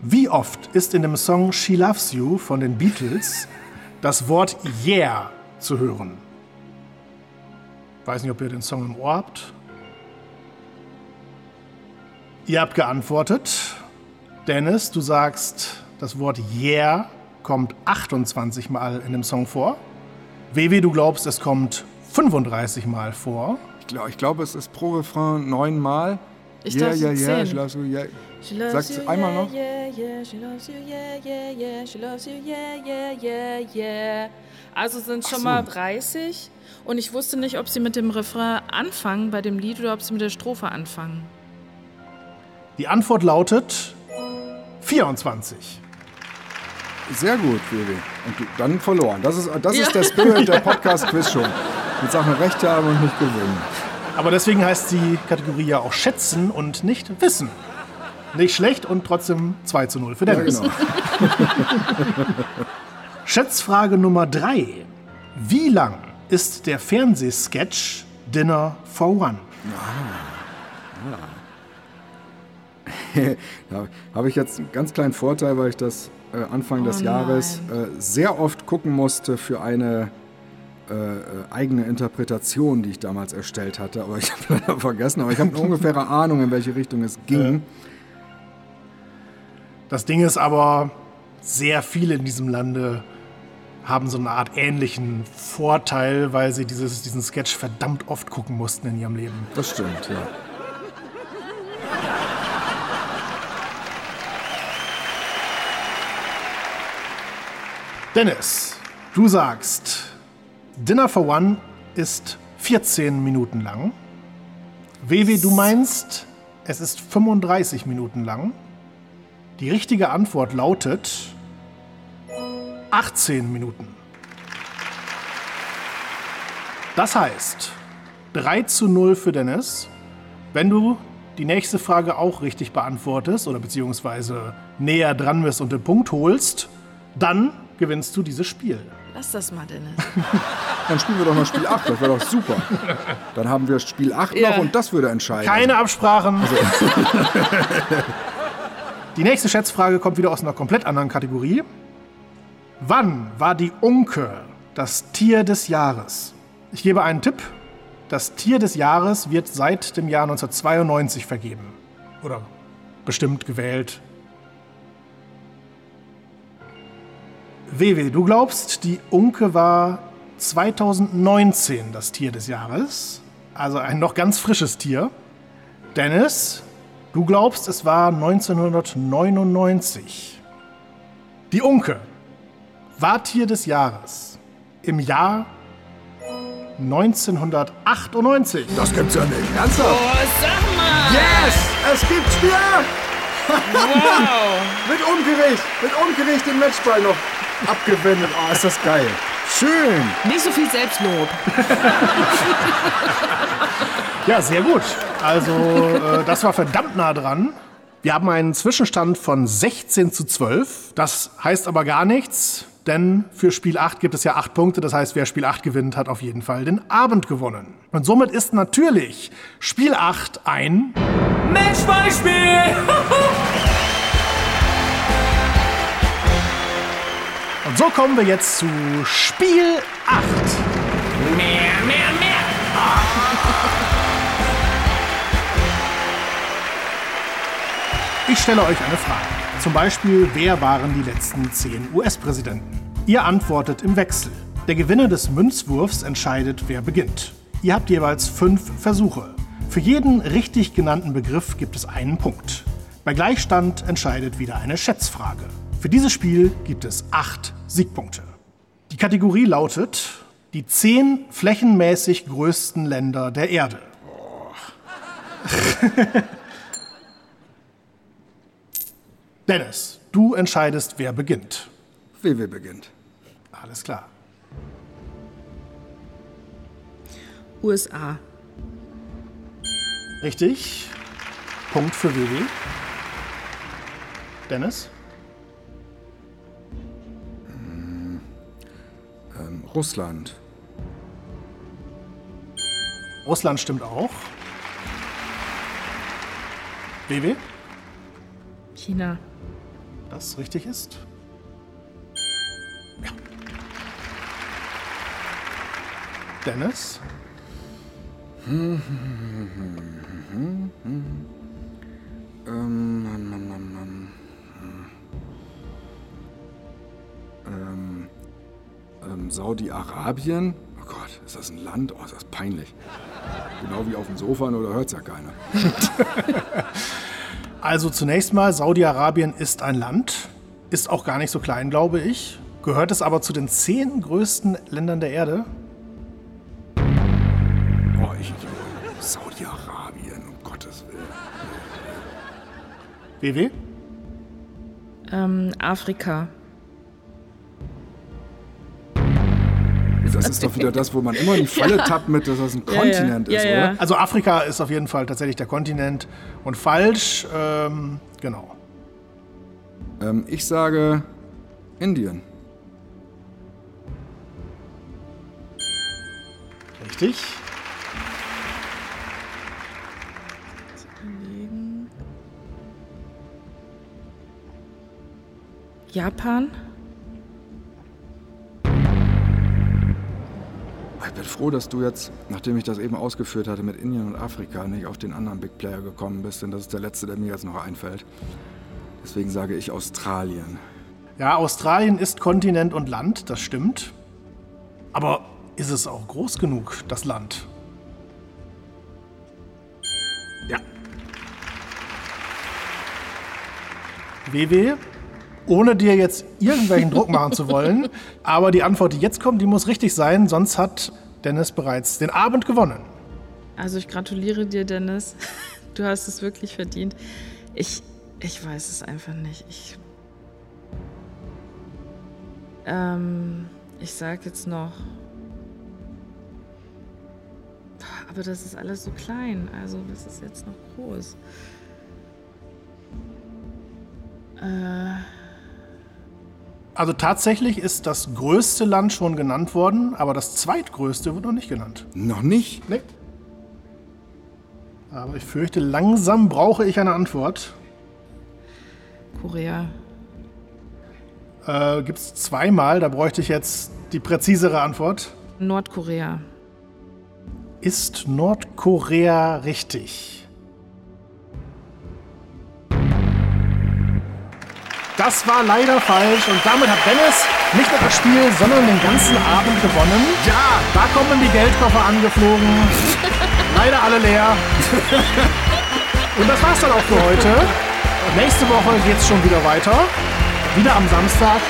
Wie oft ist in dem Song She Loves You von den Beatles das Wort Yeah zu hören? Weiß nicht, ob ihr den Song im Ohr habt. Ihr habt geantwortet. Dennis, du sagst, das Wort Yeah kommt 28 Mal in dem Song vor. WW, du glaubst, es kommt 35 Mal vor. Ich, glaub, glaube, es ist pro Refrain neunmal. Ich yeah, yeah, yeah. She loves Sag's you, einmal yeah, noch. Yeah, yeah, she loves you, yeah, yeah, yeah. She loves you, yeah, yeah, yeah, yeah. Also sind schon so. mal 30. Und ich wusste nicht, ob sie mit dem Refrain anfangen bei dem Lied oder ob sie mit der Strophe anfangen. Die Antwort lautet 24. Sehr gut, WW. Und dann verloren. Das ist, das Ja. ist der Spirit der Podcast-Quiz-Show. Mit Sachen recht haben und nicht gewinnen. Aber deswegen heißt die Kategorie ja auch Schätzen und nicht Wissen. Nicht schlecht und trotzdem 2 zu 0 für Ja, Dennis. genau. [laughs] Schätzfrage Nummer 3. Wie lang ist der Fernsehsketch Dinner for One? [laughs] Da habe ich jetzt einen ganz kleinen Vorteil, weil ich das äh, Anfang des Oh Jahres äh, sehr oft gucken musste für eine äh, äh, eigene Interpretation, die ich damals erstellt hatte. Aber ich [laughs] habe leider vergessen. Aber ich habe eine ungefähre [laughs] Ahnung, in welche Richtung es ging. Das Ding ist aber, sehr viele in diesem Lande haben so eine Art ähnlichen Vorteil, weil sie dieses, diesen Sketch verdammt oft gucken mussten in ihrem Leben. Das stimmt, ja. Dennis, du sagst, Dinner for One ist 14 Minuten lang. WW, du meinst, es ist 35 Minuten lang. Die richtige Antwort lautet 18 Minuten. Das heißt, 3 zu 0 für Dennis. Wenn du die nächste Frage auch richtig beantwortest oder beziehungsweise näher dran bist und den Punkt holst, dann gewinnst du dieses Spiel. Lass das mal, Dennis. [laughs] Dann spielen wir doch noch Spiel 8. Das wäre doch super. Dann haben wir Spiel 8 Ja. noch und das würde entscheiden. Keine Absprachen. [laughs] Die nächste Schätzfrage kommt wieder aus einer komplett anderen Kategorie. Wann war die Unke das Tier des Jahres? Ich gebe einen Tipp. Das Tier des Jahres wird seit dem Jahr 1992 vergeben. Oder bestimmt gewählt. Wewe, du glaubst, die Unke war 2019 das Tier des Jahres. Also ein noch ganz frisches Tier. Dennis, du glaubst, es war 1999. Die Unke war Tier des Jahres im Jahr 1998. Das gibt's ja nicht. Ernsthaft? Oh, sag mal! Yes! Es gibt Spiel! Wow! [laughs] Mit Umgericht! Mit Umgericht den Matchball noch abgewendet. Oh, ist das geil. Schön! Nicht so viel Selbstlob. Ja, sehr gut. Also, äh, das war verdammt nah dran. Wir haben einen Zwischenstand von 16 zu 12. Das heißt aber gar nichts, denn für Spiel 8 gibt es ja 8 Punkte. Das heißt, wer Spiel 8 gewinnt, hat auf jeden Fall den Abend gewonnen. Und somit ist natürlich Spiel 8 ein Matchbeispiel! [laughs] so kommen wir jetzt zu Spiel 8. mehr, mehr, mehr! Ich stelle euch eine Frage. Zum Beispiel, wer waren die letzten zehn US-Präsidenten? Ihr antwortet im Wechsel. Der Gewinner des Münzwurfs entscheidet, wer beginnt. Ihr habt jeweils fünf Versuche. Für jeden richtig genannten Begriff gibt es einen Punkt. Bei Gleichstand entscheidet wieder eine Schätzfrage. Für dieses Spiel gibt es acht Siegpunkte. Die Kategorie lautet die zehn flächenmäßig größten Länder der Erde. [laughs] Dennis, du entscheidest, wer beginnt. WW beginnt. Alles klar. USA. Richtig. Punkt für WW. Dennis? Russland. Russland stimmt auch. WW? China. Das richtig ist. Ja. Dennis? Ähm, Mann, Mann, Mann, Mann. Ähm, ähm, Saudi-Arabien? Oh Gott, ist das ein Land? Oh, ist das peinlich. Genau wie auf dem Sofa, nur da hört's ja keiner. [laughs] Also zunächst mal, Saudi-Arabien ist ein Land, ist auch gar nicht so klein, glaube ich. Gehört es aber zu den zehn größten Ländern der Erde? Oh, ich Saudi-Arabien, um Gottes Willen. WW? Ähm, Afrika. Das ist doch wieder das, wo man immer in die [laughs] Falle tappt mit, dass das ein Ja, ja. Kontinent Ja, ist, ja. oder? Also Afrika ist auf jeden Fall tatsächlich der Kontinent. Und falsch, ähm, genau. Ähm, ich sage Indien. Richtig. Japan. Ich bin froh, dass du jetzt, nachdem ich das eben ausgeführt hatte mit Indien und Afrika, nicht auf den anderen Big Player gekommen bist, denn das ist der letzte, der mir jetzt noch einfällt. Deswegen sage ich Australien. Ja, Australien ist Kontinent und Land, das stimmt. Aber ist es auch groß genug, das Land? Ja. WW, ohne dir jetzt irgendwelchen Druck machen zu wollen, [laughs] aber die Antwort, die jetzt kommt, die muss richtig sein, sonst hat Dennis bereits den Abend gewonnen. Also ich gratuliere dir, Dennis. [laughs] Du hast es wirklich verdient. Ich, ich weiß es einfach nicht. Ich, ähm, ich sag jetzt noch. Aber das ist alles so klein. Also das ist jetzt noch groß. Äh, Also tatsächlich ist das größte Land schon genannt worden, aber das zweitgrößte wird noch nicht genannt. Noch nicht? Nee. Aber ich fürchte, langsam brauche ich eine Antwort. Korea. Äh, Gibt es zweimal, da bräuchte ich jetzt die präzisere Antwort. Nordkorea. Ist Nordkorea richtig? Das war leider falsch und damit hat Dennis nicht nur das Spiel, sondern den ganzen Abend gewonnen. Ja, da kommen die Geldkoffer angeflogen. [laughs] leider alle leer. und das war's dann auch für heute. Nächste Woche geht's schon wieder weiter. Wieder am Samstag.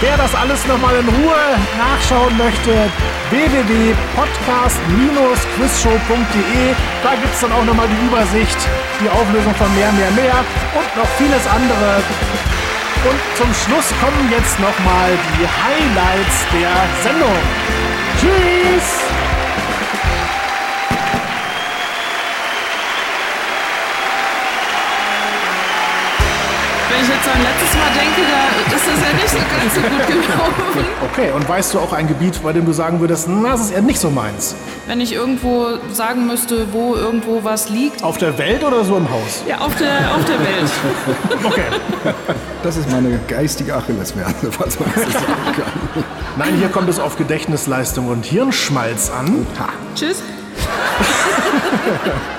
Wer das alles nochmal in Ruhe nachschauen möchte, www.podcast-quizshow.de. Da gibt's dann auch nochmal die Übersicht, die Auflösung von mehr, mehr, mehr und noch vieles andere. Und zum Schluss kommen jetzt nochmal die Highlights der Sendung. Tschüss! Wenn ich jetzt an letztes Mal denke, da ist das ja nicht so ganz so gut gelaufen. Okay, und weißt du auch ein Gebiet, bei dem du sagen würdest, na, das ist eher nicht so meins? Wenn ich irgendwo sagen müsste, wo irgendwo was liegt. Auf der Welt oder so im Haus? Ja, auf der, auf der Welt. [laughs] Okay. Das ist meine geistige Achillesferse, [laughs] was man so sagen kann. Nein, hier kommt es auf Gedächtnisleistung und Hirnschmalz an. Ha. Tschüss. [laughs]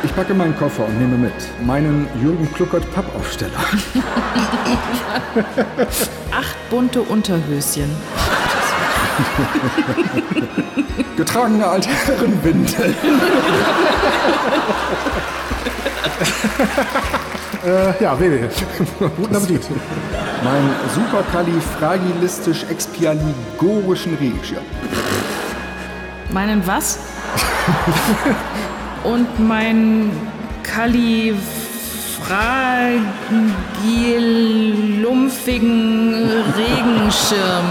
Ich packe meinen Koffer und nehme mit meinen Jürgen Kluckert Pappaufsteller. Acht bunte Unterhöschen. Getragene Altherrenwindel. Äh, ja, Baby. Guten Appetit. Mein superkalifragilistisch expialigorischen Regenschirm. Meinen was? [laughs] Und mein kalifragilumpfigen Regenschirm.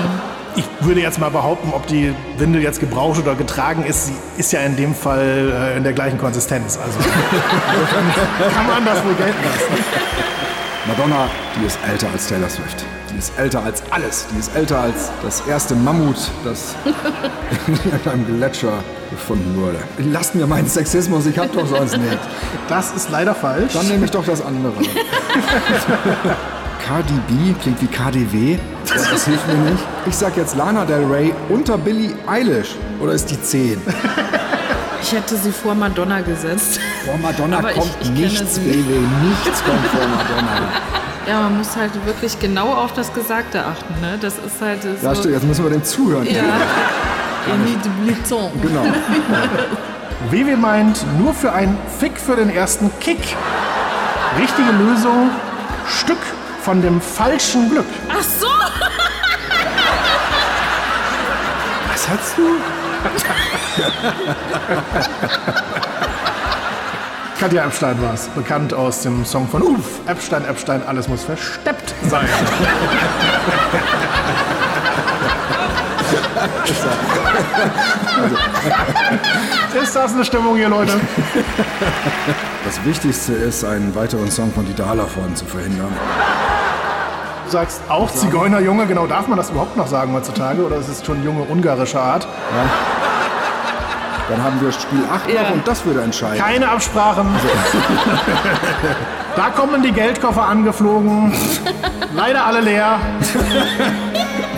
Ich würde jetzt mal behaupten, ob die Windel jetzt gebraucht oder getragen ist, sie ist ja in dem Fall äh, in der gleichen Konsistenz. Also [laughs] kann man das wohl gelten lassen. Madonna, die ist älter als Taylor Swift. Die ist älter als alles. Die ist älter als das erste Mammut, das [laughs] in einem Gletscher gefunden wurde. Lasst mir meinen Sexismus, ich hab doch sonst nicht. Das ist leider falsch. Dann nehme ich doch das andere. [laughs] Cardi B klingt wie KDW. Das hilft mir nicht. Ich sag jetzt Lana Del Rey unter Billie Eilish. Oder ist die 10? Ich hätte sie vor Madonna gesetzt. Vor Madonna Aber ich- kommt ich kenne nichts. Baby. Nichts kommt vor Madonna. [laughs] Ja, man muss halt wirklich genau auf das Gesagte achten, ne? Das ist halt so... Ja, stimmt. Jetzt müssen wir dem zuhören. Ja. Genau. [laughs] Vivi meint, nur für einen Fick für den ersten Kick. Richtige Lösung, Stück von dem falschen Glück. Ach so! Was hast du? [laughs] Katja Epstein war es, bekannt aus dem Song von Uff. Epstein, Epstein, alles muss versteppt sein. [laughs] Ist das eine Stimmung hier, Leute? Das Wichtigste ist, einen weiteren Song von Dieter Hallervorden zu verhindern. Du sagst auch Zigeunerjunge, genau darf man das überhaupt noch sagen heutzutage? Oder ist es schon junge ungarische Art? Dann haben wir Spiel 8 Ja. noch und das würde entscheiden. Keine Absprachen. [laughs] da kommen die Geldkoffer angeflogen. Leider alle leer. [laughs]